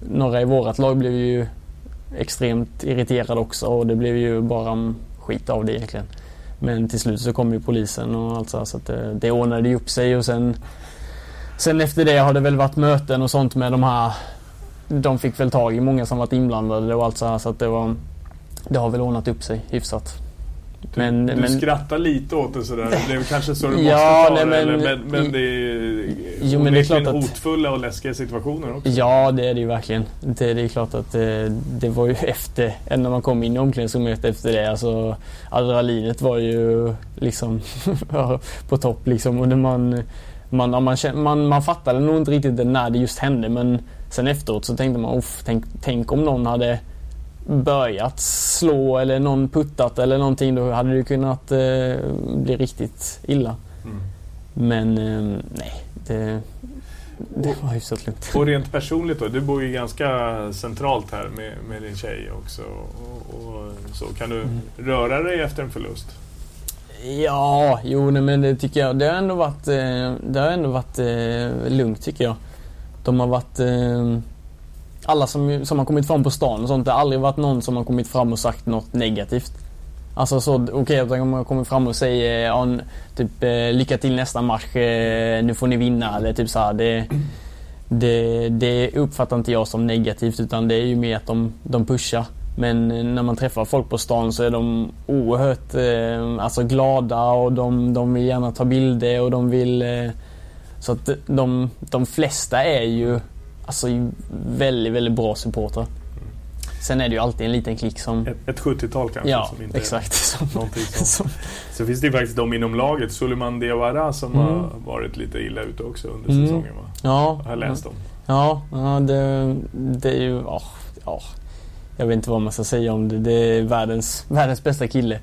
Några i vårat lag blev ju extremt irriterade också och det blev ju bara skit av det egentligen. Men till slut så kom ju polisen och allt så, här, så att det, det ordnade ju upp sig och sen Sen efter det har det väl varit möten och sånt med de här De fick väl tag i många som varit inblandade och allt så här så att det var Det har väl ordnat upp sig hyfsat. Du, men, du men, skrattar lite åt det sådär. Det är kanske så du måste ja, ta nej, det. Men, men, men det är jo, men det är klart att, hotfulla och läskiga situationer också. Ja, det är det ju verkligen. Det, det är klart att det, det var ju efter, när man kom in i omklädningsrummet efter det. Alltså, adrenalinet var ju liksom på topp liksom. Och man, man, man, man, man fattade nog inte riktigt när det just hände men sen efteråt så tänkte man, tänk, tänk om någon hade börjat slå eller någon puttat eller någonting då hade det kunnat eh, bli riktigt illa. Mm. Men eh, nej, det, det var hyfsat lugnt. Och rent personligt då? Du bor ju ganska centralt här med, med din tjej också. Och, och så. Kan du mm. röra dig efter en förlust? Ja, jo nej, men det tycker jag. Det har ändå varit, eh, det har ändå varit eh, lugnt tycker jag. De har varit eh, alla som, som har kommit fram på stan och sånt. Det har aldrig varit någon som har kommit fram och sagt något negativt. Alltså så okej okay, att de kommer fram och säger ja, typ eh, lycka till nästa match, eh, nu får ni vinna eller typ så här, det, det, det uppfattar inte jag som negativt utan det är ju mer att de, de pushar. Men eh, när man träffar folk på stan så är de oerhört eh, alltså glada och de, de vill gärna ta bilder och de vill... Eh, så att de, de flesta är ju alltså, väldigt, väldigt bra supportrar. Sen är det ju alltid en liten klick som... Ett, ett 70-tal kanske? Ja, som inte exakt. Som, som, så finns det ju faktiskt de inom laget, Suleiman Diawara, som mm. har varit lite illa ute också under mm. säsongen. Va? Ja. Jag har läst om. Ja, ja det, det är ju... Oh, oh. Jag vet inte vad man ska säga om det. Det är världens, världens bästa kille.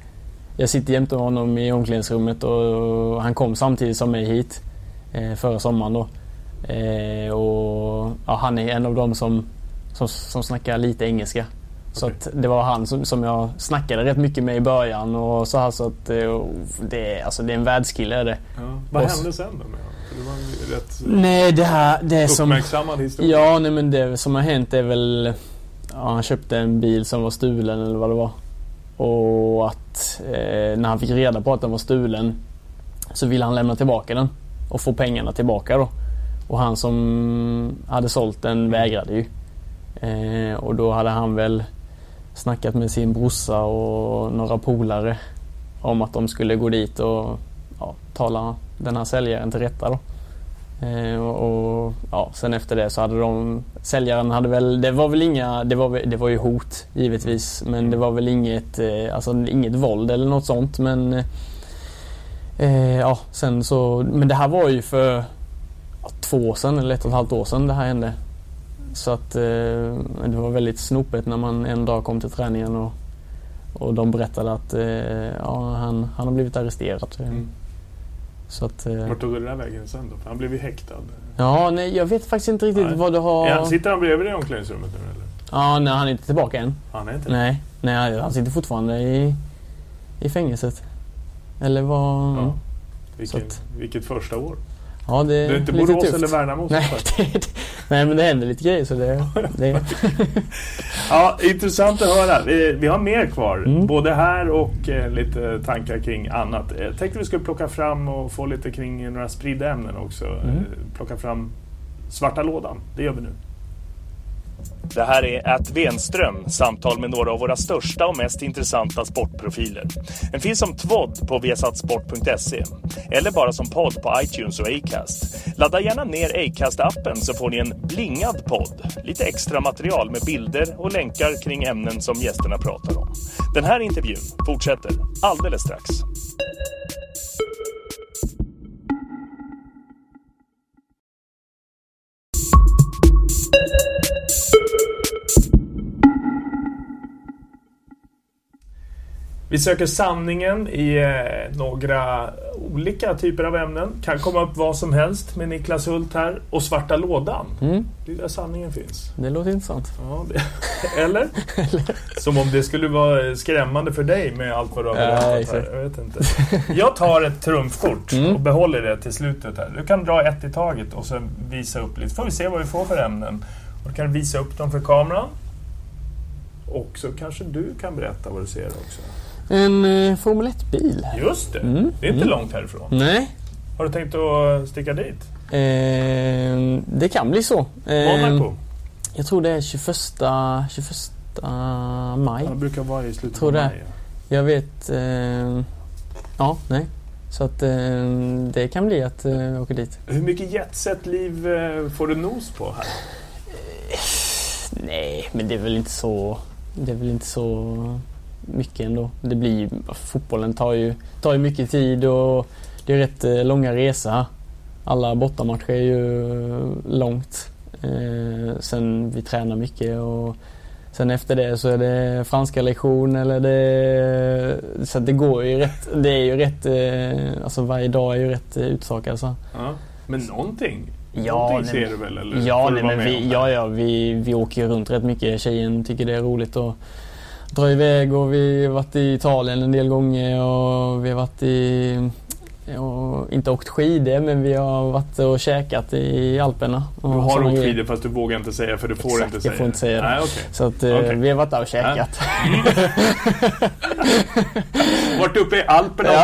Jag sitter jämte honom i omklädningsrummet och han kom samtidigt som mig hit eh, förra sommaren då. Eh, och ja, han är en av dem som som, som snackar lite engelska. Så att det var han som, som jag snackade rätt mycket med i början och så här så att eh, det, är, alltså, det är en världskille är det. Ja. Vad och hände sen då med? Det var en rätt nej, det här, det som, uppmärksammad historia. Ja, nej, men det som har hänt är väl ja, han köpte en bil som var stulen eller vad det var. Och att eh, när han fick reda på att den var stulen så ville han lämna tillbaka den och få pengarna tillbaka då. Och han som hade sålt den vägrade ju. Eh, och då hade han väl snackat med sin brorsa och några polare om att de skulle gå dit och ja, tala den här säljaren till rätta. Då. Eh, och, och, ja, sen efter det så hade de, säljaren hade väl, det var väl inga, det var, det var ju hot givetvis men det var väl inget, eh, alltså inget våld eller något sånt men eh, ja, sen så, men det här var ju för två år sedan eller ett och ett halvt år sedan det här hände. Så att eh, det var väldigt snopet när man en dag kom till träningen och, och de berättade att eh, ja, han, han har blivit arresterad. Mm. Så att, eh, Vart tog det där vägen sen då? Han blev ju häktad. Ja, nej, jag vet faktiskt inte riktigt nej. vad du har... Ja, sitter han bredvid dig i omklädningsrummet nu eller? Ja, nej, han är inte tillbaka än. Han är inte Nej, nej han sitter fortfarande i, i fängelset. Eller vad... Ja. Vilken, att, vilket första år. Ja, det, det är inte Borås eller Värnamo nej, det, nej, men det händer lite grejer så det... det. ja, intressant att höra. Vi, vi har mer kvar. Mm. Både här och eh, lite tankar kring annat. Jag tänkte vi skulle plocka fram och få lite kring några spridda ämnen också. Mm. Eh, plocka fram svarta lådan. Det gör vi nu. Det här är att Wenström, samtal med några av våra största och mest intressanta sportprofiler. Den finns som tvodd på viasatsport.se eller bara som podd på iTunes och Acast. Ladda gärna ner Acast-appen så får ni en blingad podd. Lite extra material med bilder och länkar kring ämnen som gästerna pratar om. Den här intervjun fortsätter alldeles strax. Vi söker sanningen i eh, några olika typer av ämnen. Kan komma upp vad som helst med Niklas Hult här. Och Svarta lådan. Mm. Det är där sanningen finns. Det låter intressant. Ja, det, eller? Som om det skulle vara skrämmande för dig med allt vad du har berättat här. Jag vet inte. Jag tar ett trumfkort mm. och behåller det till slutet här. Du kan dra ett i taget och sen visa upp lite. får vi se vad vi får för ämnen. Och du kan visa upp dem för kameran. Och så kanske du kan berätta vad du ser också. En eh, Formel 1-bil. Just det. Mm. Det är inte mm. långt härifrån. Nej. Har du tänkt att sticka dit? Eh, det kan bli så. Eh, Monaco? Jag tror det är 21, 21 maj. det brukar vara i slutet av maj. Ja. Jag vet... Eh, ja, nej. Så att eh, det kan bli att eh, åka dit. Hur mycket jetset-liv eh, får du nos på här? nej, men det är väl inte så... Det är väl inte så mycket ändå. Det blir, fotbollen tar ju, tar ju mycket tid och det är rätt eh, långa resor. Alla bortamatcher är ju långt. Eh, sen vi tränar mycket och sen efter det så är det franska lektion eller det... Så det går ju rätt. Det är ju rätt... Eh, alltså varje dag är ju rätt utstakad alltså. Ja, men någonting? Ja, någonting ser du väl? Eller ja, nej, men vi, ja, ja vi, vi åker runt rätt mycket. Tjejen tycker det är roligt och dra iväg och vi har varit i Italien en del gånger och vi har varit i och inte åkt skidor men vi har varit och käkat i Alperna. Du har åkt skidor fast du vågar inte säga för du får Exakt, inte säga. jag får inte säga det. Nej, okay. Så att, eh, okay. vi har varit där och käkat. Ja. varit uppe i Alperna och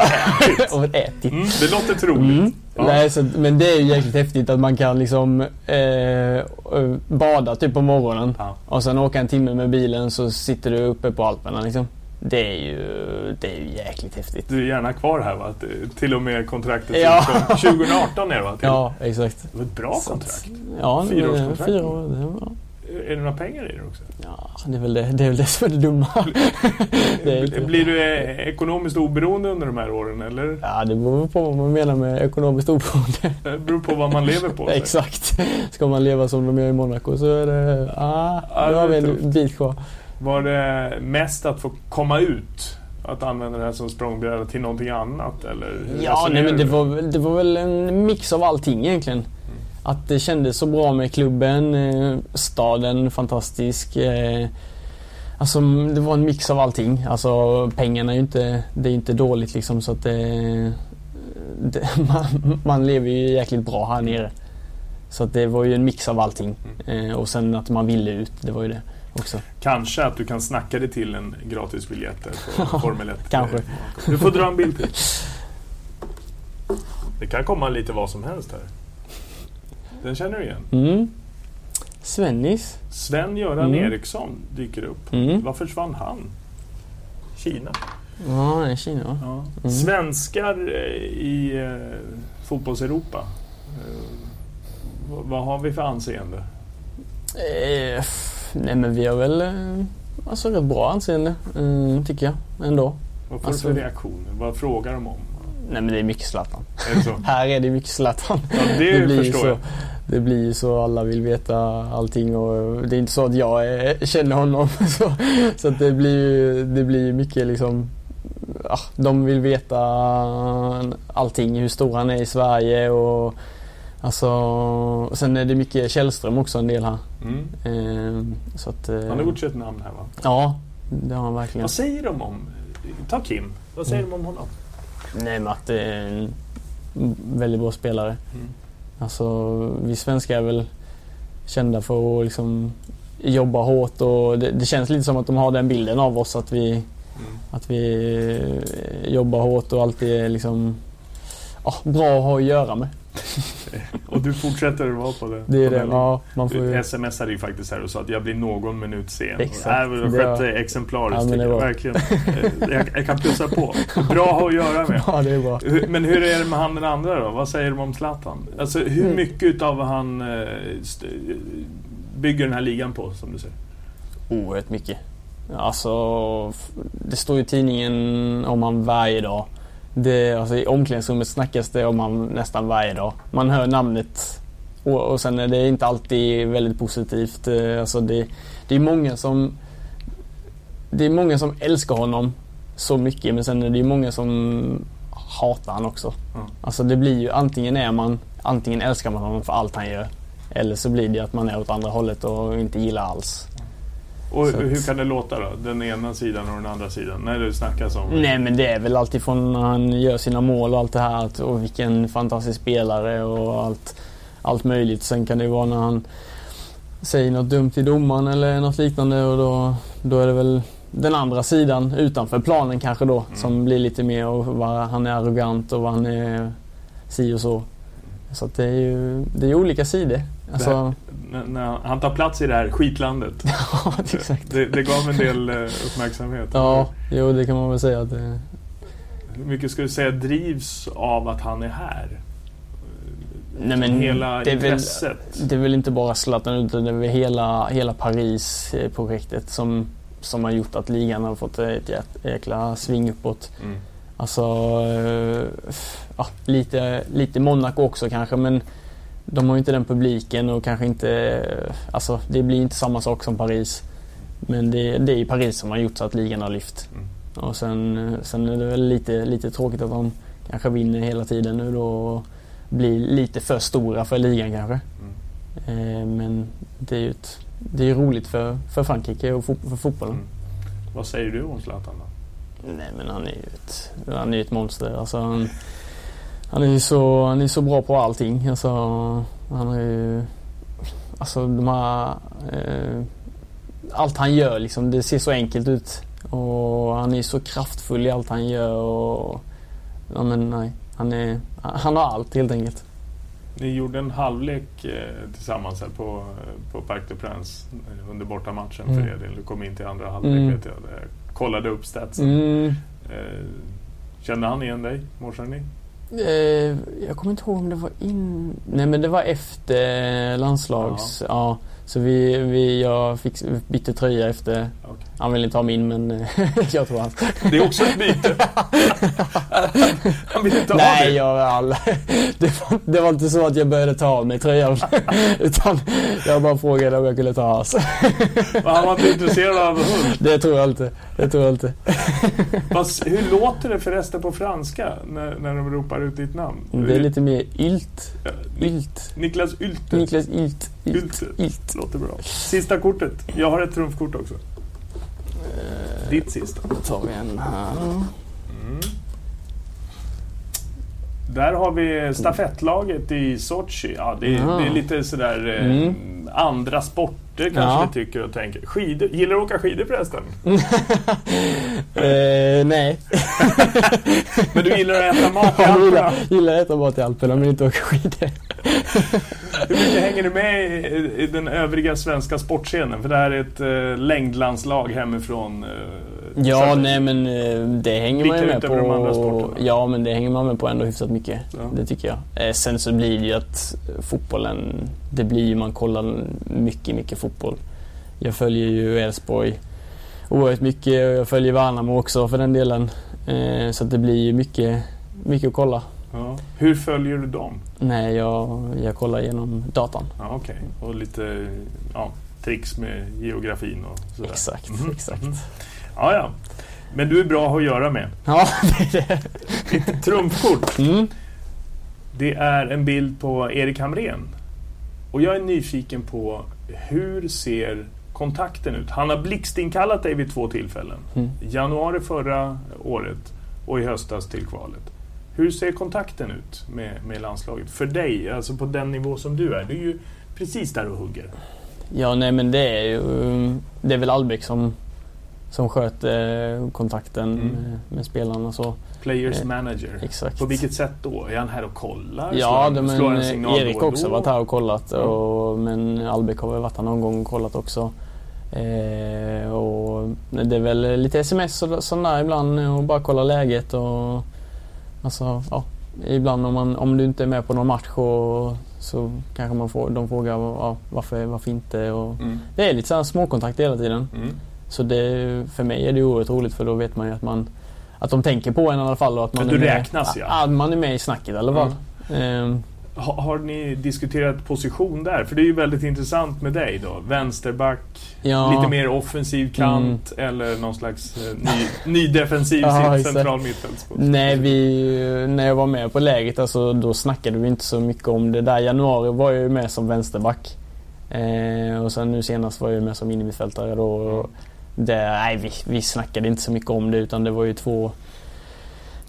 ätit. och ätit. Mm, det låter troligt. Nej, så, men det är ju jäkligt häftigt att man kan liksom eh, bada typ på morgonen Ja. och sen åka en timme med bilen så sitter du uppe på Alperna liksom. Det är ju, det är ju jäkligt häftigt. Du är gärna kvar här va? Eh, Till och med kontraktet Ja. ja. 2018 är det va? Till. Ja, exakt. Det var ett bra kontrakt. Ja, Fyraårskontrakt. Fyra år. Det, var- Är det några pengar i det också? ja, det, är väl det, det är väl det som är det dumma. det är Blir du eh, ekonomiskt oberoende under de här åren eller? Ja, det beror på vad man menar med ekonomiskt oberoende. Det beror på vad man lever på. Exakt. Ska man leva som de gör i Monaco så är det... Ah, Ja, nu har vi en bit kvar. Var det mest att få komma ut? Att använda det här som språngbräda till någonting annat? Eller Ja, nej, men det var, det var väl en mix av allting egentligen. Att det kändes så bra med klubben, eh, staden fantastisk. Eh, alltså det var en mix av allting. Alltså pengarna är ju inte, det är inte dåligt liksom så att det, det man, man lever ju jäkligt bra här nere. Så att det var ju en mix av allting. Eh, och sen att man ville ut, det var ju det också. Kanske att du kan snacka dig till en gratisbiljett där på Formel 1. Kanske. Du får dra en bild till. Det kan komma lite vad som helst här. Den känner du igen? Mm. Svennis. Sven-Göran Mm. Eriksson dyker upp. Mm. Var försvann han? Kina. Ja, det är Kina. Ja. Mm. Svenskar eh, i eh, fotbolls-Europa. Eh, vad- har vi för anseende? Eh, nej men vi har väl eh, alltså rätt bra anseende, eh, tycker jag ändå. Vad får Alltså- du för reaktioner? Vad frågar de om? Nej men det är mycket Zlatan. Är det? Här är det mycket Zlatan. Ja, det, blir ju förstår så. jag. Det blir ju så alla vill veta allting och det är inte så att jag eh, känner honom. Så, så att det blir ju det blir mycket liksom ja, de vill veta allting, hur stor han är i Sverige och alltså och sen är det mycket Källström också en del här. Mm. Eh, så att, eh, Han har gjort sig ett namn här va? Ja, det har han verkligen. Vad säger de om... Ta Kim. Vad säger Mm. de om honom? Nej men att det är en väldigt bra spelare. Mm. Alltså vi svenskar är väl kända för att liksom jobba hårt och det, det känns lite som att de har den bilden av oss att vi, Mm. att vi eh, jobbar hårt och alltid är liksom ja, bra att ha att göra med. Och du fortsätter att vara på det? Det är det. Ja, man får Du ju... smsade ju faktiskt här och sa att jag blir någon minut sen. Exakt. Var det Det var- exemplariskt Ja, det var- Verkligen. Eh, jag, jag kan plussa på. Bra att göra med. Ja, det är bra. Men hur är det med han den andra då? Vad säger de om Zlatan? Alltså hur Mm. mycket utav han eh, bygger den här ligan på som du säger? Oerhört mycket. Alltså, det står ju i tidningen om han varje dag. Det, alltså, I omklädningsrummet snackas det om han nästan varje dag. Man hör namnet och, och sen är det inte alltid väldigt positivt. Eh, Alltså, det, det är många som det är många som älskar honom så mycket men sen är det många som hatar han också. Ja. Alltså det blir ju antingen är man antingen älskar man honom för allt han gör eller så blir det att man är åt andra hållet och inte gillar alls. Och att- hur kan det låta då? Den ena sidan och den andra sidan? När det snackas om... Nej men det är väl alltid från när han gör sina mål och allt det här att- och vilken fantastisk spelare och allt, allt möjligt. Sen kan det ju vara när han säger något dumt till domaren eller något liknande och då, då är det väl den andra sidan utanför planen kanske då som blir lite mer och vad han är arrogant och vad han är si och så. Så det är ju det är olika sidor. Alltså, när han tar plats i det här skitlandet. ja, exakt. Det, det gav en del eh, uppmärksamhet. Ja, jo det kan man väl säga att det Hur mycket skulle du säga drivs av att han är här? Nej, men Hela det är väl- intresset. Det är väl inte bara Zlatan utan det är väl hela, hela Paris-projektet som, som har gjort att ligan har fått ett jäkla sving uppåt. Mm. Alltså, eh, ja, lite, lite Monaco också kanske men de har ju inte den publiken och kanske inte, alltså det blir inte samma sak som Paris. Men det, det är ju Paris som har gjort så att ligan har lyft. Mm. Och sen, sen är det väl lite, lite tråkigt att de kanske vinner hela tiden nu då och blir lite för stora för ligan kanske. Mm. Eh, men det är ju ett, det är roligt för, för Frankrike och fo- för fotbollen. Mm. Vad säger du om Zlatan då? Nej men han är ju ett, han är ett monster. Alltså, han, han är ju så, han är så bra på allting. Alltså, han är ju... Alltså de här... Eh, allt han gör liksom, det ser så enkelt ut. Och han är så kraftfull i allt han gör och... Ja men nej. Han, är, han har allt helt enkelt. Ni gjorde en halvlek eh, tillsammans här på, på Parc des Princes under bortamatchen Mm. för er del. Du kom in till andra halvlek Mm. vet jag. Jag kollade upp statsen. Mm. Eh, kände han igen dig? Morsade ni? Eh, jag kommer inte ihåg om det var in... Nej men det var efter landslags... Ja. Så vi, vi, jag fick, bytte tröja efter... Okej. Han ville inte ha min men eh, jag tror han. Det är också ett byte. han vill inte ha Nej, dig. jag det, var, det var inte så att jag började ta av mig tröjan. utan jag bara frågade om jag kunde ta hans. Han var inte intresserad av hund. det tror jag inte. Det tror jag inte. Fast, hur låter det förresten på franska när, när de ropar ut ditt namn? Det är lite mer ylt. Ylt. Niklas Ylte. Niklas Ylt. Ylt. Ylte. Ylt. Låter bra. Sista kortet. Jag har ett trumfkort också. Ditt sista. Då tar vi en här. Där har vi stafettlaget i Sochi. Ja, det, är, det är lite sådär eh, Mm. andra sporter kanske Ja. vi tycker och tänker. Skidor. Gillar du att åka skidor förresten? Eh, nej. Men du gillar att äta mat i Jag gillar, Alperna? gillar att äta mat i Alperna men inte åka skidor. Hur mycket hänger du med i, i den övriga svenska sportscenen? För det här är ett eh, längdlandslag hemifrån. Eh, Ja, att- nej men eh, det hänger man ju med de andra på. sporterna? Ja, men det hänger man med på ändå hyfsat mycket. Ja. Det tycker jag. Eh, Sen så blir det ju att fotbollen, det blir ju man kollar mycket, mycket fotboll. Jag följer ju Elfsborg oerhört mycket och jag följer Värnamo också för den delen. Eh, Så det blir ju mycket, mycket att kolla. Ja. Hur följer du dem? Nej, jag, jag kollar genom datan. Ja, Okej, och lite ja, tricks med geografin och sådär. Exakt, Mhm, exakt. mhm. Ja, ja. Men du är bra att göra med. Ja, det är det. Ditt trumfkort. Mm. Det är en bild på Erik Hamrén. Och jag är nyfiken på hur ser kontakten ut? Han har blixtinkallat dig vid två tillfällen. Mm. Januari förra året och i höstas till kvalet. Hur ser kontakten ut med, med landslaget? För dig, alltså på den nivå som du är. Du är ju precis där och hugger. Ja, nej men det är ju... Det är väl Albeck som, som sköter eh, kontakten Mm. med, spelarna så. Players Eh, manager. Exakt. På vilket sätt då? Är han här och kollar? Slår Ja, slår men en signal Erik har också varit här och kollat. Mm. Och, men Albeck har väl varit här någon gång och kollat också. Eh, och det är väl lite sms och sånt där ibland och bara kolla läget. Och, alltså, ja, ibland om, man, om du inte är med på någon match och, så kanske man får, de frågar ja, varför, varför inte. Och, Mm. Det är lite så här småkontakt hela tiden. Mm. Så det, för mig är det oerhört roligt för då vet man ju att man att de tänker på en i alla fall och att man du är med, räknas, ja. Att man är med i snacket i alla fall. Ehm, Ha, har ni diskuterat position där? För det är ju väldigt intressant med dig då. Vänsterback, ja, lite mer offensiv kant eller någon slags eh, ny, ny defensiv Ja, central mittfältsposition. Nej, vi, när jag var med på läget alltså, då snackade vi inte så mycket om det. Där januari var jag ju med som vänsterback. Eh, och sen nu senast var jag med som innermittfältare då. Och det, nej, vi, vi snackade inte så mycket om det utan det var ju två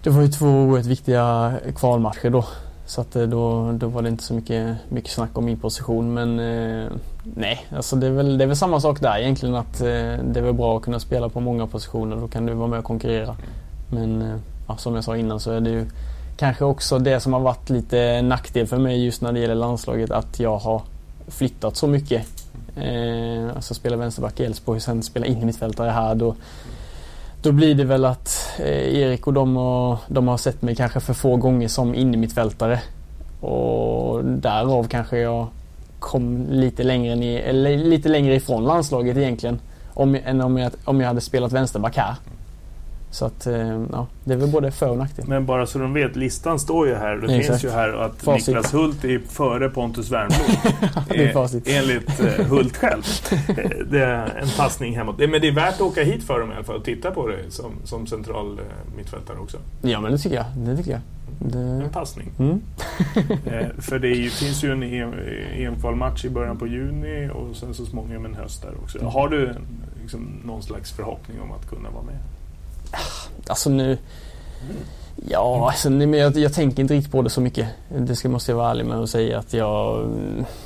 Det var ju två oerhört viktiga kvalmatcher då. Så att eh, då, då var det inte så mycket, mycket snack om min position men eh, nej, alltså det är, väl, det är väl samma sak där egentligen att eh, det är väl bra att kunna spela på många positioner. Då kan du vara med och konkurrera. Men eh, ja, som jag sa innan så är det ju kanske också det som har varit lite nackdel för mig just när det gäller landslaget att jag har flyttat så mycket. Eh, alltså spela vänsterback i Elfsborg sen spela in i mittfältare här. Då, då blir det väl att eh, Erik och de, har, de har sett mig kanske för få gånger som in i mittfältare. Och därav kanske jag kom lite längre, ni, eller lite längre ifrån landslaget egentligen. Om, än om jag, om jag hade spelat vänsterback här. Så att, eh, ja, det är väl både för och nackdel. Men bara så de vet, listan står ju här. Det Exakt. finns ju här att Facit. Niklas Hult är före Pontus Wernbloom. Det är Eh, facit. Enligt eh, Hult själv. Det är en passning hemåt. Men det är värt att åka hit för dem i alla fall och titta på det som, som central mittfältare också. Ja men det tycker jag. Det tycker jag. Det... En passning. Mm. För det ju, finns ju en EM EM-kvalmatch i början på juni och sen så småningom en höst där också. Har du liksom, någon slags förhoppning om att kunna vara med? Alltså nu... Ja, alltså, men jag, jag tänker inte riktigt på det så mycket. Det ska måste jag vara ärlig med och säga att jag...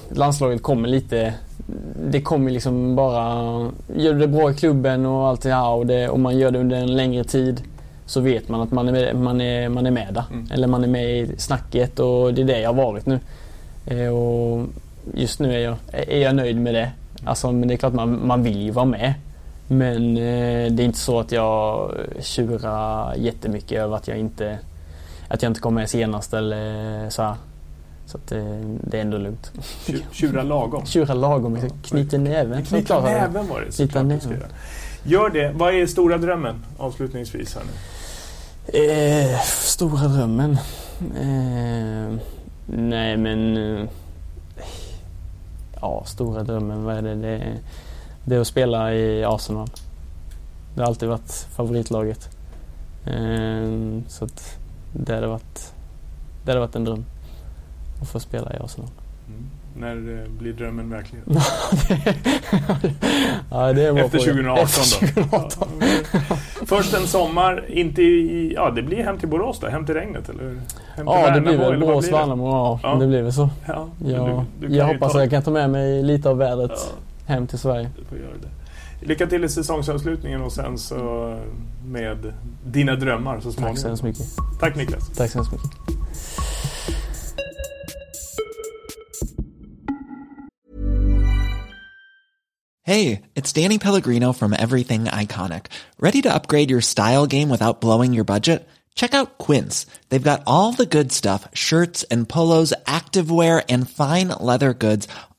Landslaget kommer lite... Det kommer liksom bara... Gör du det bra i klubben och allt det här och, det, och man gör det under en längre tid så vet man att man är med, man är, man är med där. Mm. Eller man är med i snacket och det är det jag har varit nu. Eh, och just nu är jag, är jag nöjd med det. Alltså, men det är klart man, man vill ju vara med. Men eh, det är inte så att jag tjurar jättemycket över att jag inte, att jag inte kom med senast eller så här. Så att det, det är ändå lugnt. Tjura lagom? Tjura lagom, ja, knyter näven. Knyta näven var det Knyta näven. Gör det. Vad är stora drömmen avslutningsvis här nu? Eh, stora drömmen? Eh, nej men... Eh, ja, stora drömmen, vad är det? Det det är att spela i Arsenal. Det har alltid varit favoritlaget. Eh, så att det hade varit, det hade varit en dröm att få spela i Arsenal. Mm. När eh, blir drömmen verklighet? ja, det är Efter 2018 Efter 2018. då? Ja. Först en sommar, inte i, ja det blir hem till Borås då, hem till regnet eller? Hem till ja det blir väl Borås, Värnamo, ja, ja, det blir väl så. Ja, ja du, du jag hoppas att jag kan ta med mig lite av vädret. Hem till Sverige. Du får göra det. Lycka till i säsongsavslutningen och sen så med dina drömmar så småningom. Tack så hemskt mycket. Tack Niklas. Tack så hemskt mycket. Hey, it's Danny Pellegrino from Everything Iconic. Ready to upgrade your style game without blowing your budget? Check out Quince. They've got all the good stuff, shirts and polos, activewear and fine leather goods,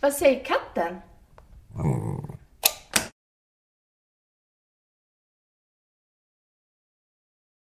Vad säger katten? Mm.